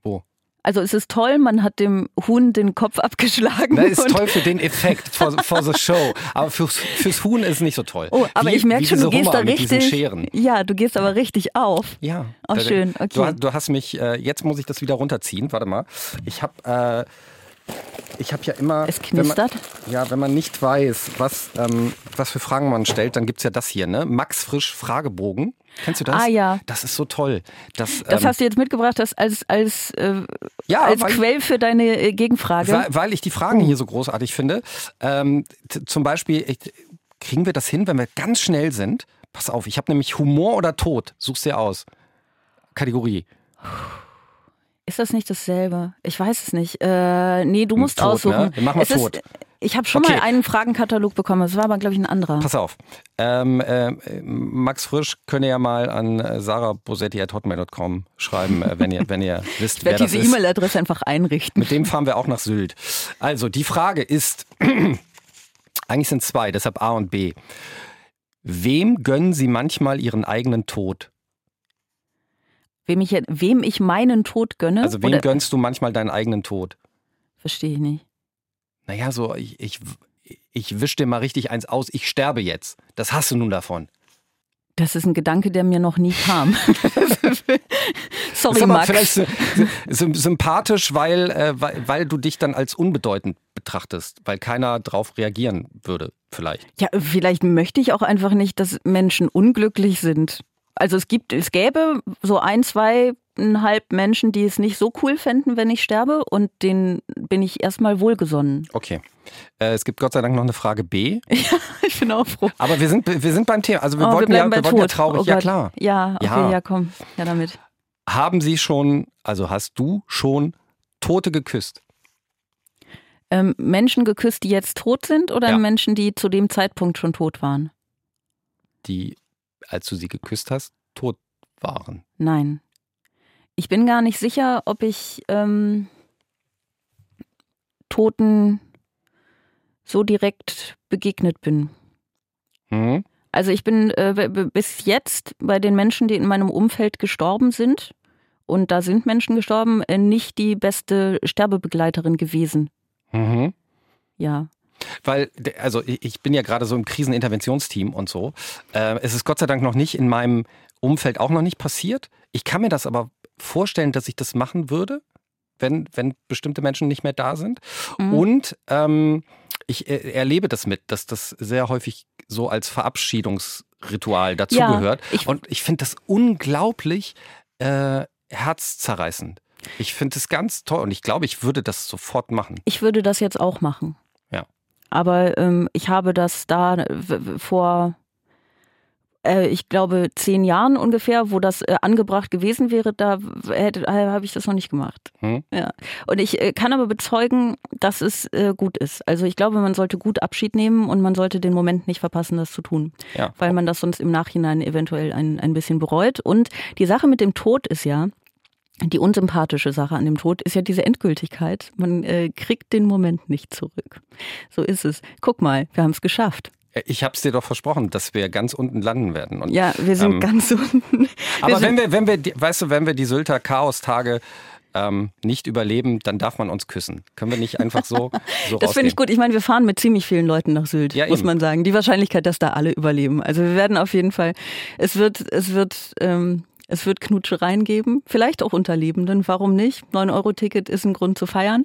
Wo? Also es ist toll, man hat dem Huhn den Kopf abgeschlagen. Das ist toll für den Effekt, for, for the show. Aber fürs, fürs Huhn ist es nicht so toll. Oh, aber wie, ich merke schon, du gehst da Hummer diesen richtig. Ja, du gehst aber richtig auf. Ja. Oh, Da- schön, okay. Du, hast- du hast mich, äh, jetzt muss ich das wieder runterziehen. Warte mal. Ich habe äh, ich hab ja immer. Es wenn man- knistert. Ja, wenn man nicht weiß, was, ähm, was für Fragen man stellt, dann gibt's ja das hier, ne? Max Frisch Fragebogen. Kennst du das? Ah, ja. Das ist so toll. Das, Das ähm, hast du jetzt mitgebracht, das als, als, äh, Ja, als Quell für deine äh, Gegenfrage. Weil, weil ich die Fragen hier so großartig finde. Ähm, zum Beispiel, ich, kriegen wir das hin, wenn wir ganz schnell sind? Pass auf, ich habe nämlich Humor oder Tod. Such's dir aus. Kategorie. Ist das nicht dasselbe? Ich weiß es nicht. Äh, nee, du musst Tot, aussuchen. ne? Wir machen es ist, tot. ich habe schon Okay. mal einen Fragenkatalog bekommen. Es war aber, glaube ich, ein anderer. Pass auf. Ähm, äh, Max Frisch könne ja mal an äh, sarahbosetti.hotmail.com schreiben, äh, wenn, ihr, wenn ihr wisst, Ich wer werde das diese ist. E-Mail-Adresse einfach einrichten. Mit dem fahren wir auch nach Sylt. Also, die Frage ist, eigentlich sind zwei, deshalb A und B. Wem gönnen Sie manchmal Ihren eigenen Tod? Wem ich, wem ich meinen Tod gönne? Also wem oder, gönnst du manchmal deinen eigenen Tod? Verstehe ich nicht. Naja, so, ich, ich, ich wisch dir mal richtig eins aus, ich sterbe jetzt. Das hast du nun davon. Das ist ein Gedanke, der mir noch nie kam. Sorry, ist Max. vielleicht sy- sy- sympathisch, weil, äh, weil, weil du dich dann als unbedeutend betrachtest, weil keiner drauf reagieren würde, vielleicht. Ja, vielleicht möchte ich auch einfach nicht, dass Menschen unglücklich sind. Also es gibt, es gäbe so ein, zweieinhalb Menschen, die es nicht so cool fänden, wenn ich sterbe und denen bin ich erstmal wohlgesonnen. Okay. Äh, es gibt Gott sei Dank noch eine Frage B. Ich bin auch froh. Aber wir sind, wir sind beim Thema. Also wir Oh, wollten ja, bleiben wir wollten ja traurig. Oh ja, klar. Ja, okay, Ja. ja, komm. Ja, damit. Haben Sie schon, also hast du schon Tote geküsst? Ähm, Menschen geküsst, die jetzt tot sind oder Ja. Menschen, die zu dem Zeitpunkt schon tot waren? die, als du sie geküsst hast, tot waren. Nein. Ich bin gar nicht sicher, ob ich ähm, Toten so direkt begegnet bin. Mhm. Also ich bin äh, bis jetzt bei den Menschen, die in meinem Umfeld gestorben sind, und da sind Menschen gestorben, äh, nicht die beste Sterbebegleiterin gewesen. Mhm. Ja. Weil, also ich bin ja gerade so im Kriseninterventionsteam und so. Äh, es ist Gott sei Dank noch nicht in meinem Umfeld auch noch nicht passiert. Ich kann mir das aber vorstellen, dass ich das machen würde, wenn, wenn bestimmte Menschen nicht mehr da sind. Mhm. Und ähm, ich äh, erlebe das mit, dass das sehr häufig so als Verabschiedungsritual dazugehört. ich- und ich finde das unglaublich äh, herzzerreißend. Ich finde es ganz toll und ich glaube, ich würde das sofort machen. Ich würde das jetzt auch machen. Aber ähm, ich habe das da äh, vor, äh, ich glaube, zehn Jahren ungefähr, wo das äh, angebracht gewesen wäre, da hätte, äh, habe ich das noch nicht gemacht. Hm? Ja. Und ich äh, kann aber bezeugen, dass es äh, gut ist. Also ich glaube, man sollte gut Abschied nehmen und man sollte den Moment nicht verpassen, das zu tun. Ja. Weil man das sonst im Nachhinein eventuell ein, ein bisschen bereut. Und die Sache mit dem Tod ist ja, die unsympathische Sache an dem Tod ist ja diese Endgültigkeit. Man äh, kriegt den Moment nicht zurück. So ist es. Guck mal, wir haben es geschafft. Äh, Ich habe es dir doch versprochen, dass wir ganz unten landen werden. Und, Ja, wir sind ähm, ganz unten. Wir Aber wenn wir, wenn wir, weißt du, wenn wir die Sylter Chaostage ähm, nicht überleben, dann darf man uns küssen. Können wir nicht einfach so, so das finde ich gut. Ich meine, wir fahren mit ziemlich vielen Leuten nach Sylt, Ja, muss eben. man sagen. Die Wahrscheinlichkeit, dass da alle überleben. Also wir werden auf jeden Fall, es wird, es wird, ähm, es wird Knutschereien geben, vielleicht auch unter Lebenden, warum nicht? 9-Euro-Ticket ist ein Grund zu feiern.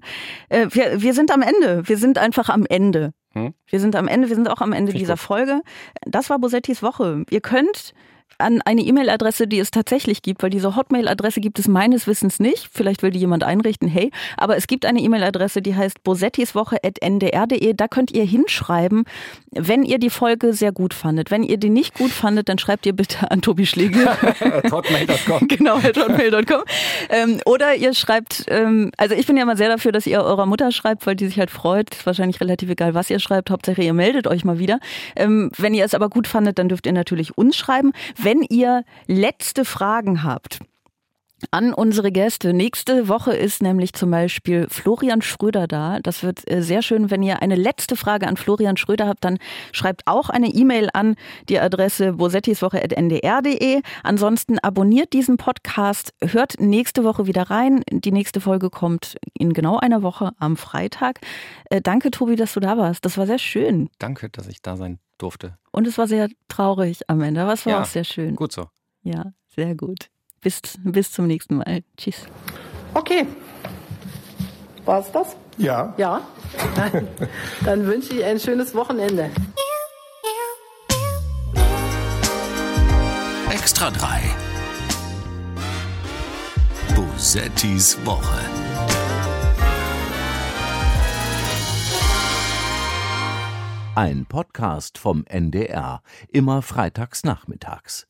Äh, wir, wir sind am Ende, wir sind einfach am Ende. Hm? Wir sind am Ende, wir sind auch am Ende ich dieser gut. Folge. Das war Bosettis Woche. Ihr könnt an eine E-Mail-Adresse, die es tatsächlich gibt, weil diese Hotmail-Adresse gibt es meines Wissens nicht. Vielleicht will die jemand einrichten, hey. Aber es gibt eine E-Mail-Adresse, die heißt bosettiswoche.ndr.de. Da könnt ihr hinschreiben, wenn ihr die Folge sehr gut fandet. Wenn ihr die nicht gut fandet, dann schreibt ihr bitte an Tobi Schlegel. Hotmail.com. genau, hotmail.com. Ähm, oder ihr schreibt, ähm, also ich bin ja immer sehr dafür, dass ihr eurer Mutter schreibt, weil die sich halt freut. Ist wahrscheinlich relativ egal, was ihr schreibt. Hauptsache, ihr meldet euch mal wieder. Ähm, wenn ihr es aber gut fandet, dann dürft ihr natürlich uns schreiben. Wenn ihr letzte Fragen habt, an unsere Gäste. Nächste Woche ist nämlich zum Beispiel Florian Schröder da. Das wird äh, sehr schön. Wenn ihr eine letzte Frage an Florian Schröder habt, dann schreibt auch eine E-Mail an die Adresse bosettiswoche.ndr.de. Ansonsten abonniert diesen Podcast, hört nächste Woche wieder rein. Die nächste Folge kommt in genau einer Woche am Freitag. Äh, danke, Tobi, dass du da warst. Das war sehr schön. Danke, dass ich da sein durfte. Und es war sehr traurig am Ende, aber es war Ja, auch sehr schön. Gut so. Ja, sehr gut. Bis, bis zum nächsten Mal. Tschüss. Okay. War's das? Ja. Ja. Dann wünsche ich ein schönes Wochenende. Extra 3. Bosettis Woche. Ein Podcast vom NDR, immer freitags nachmittags.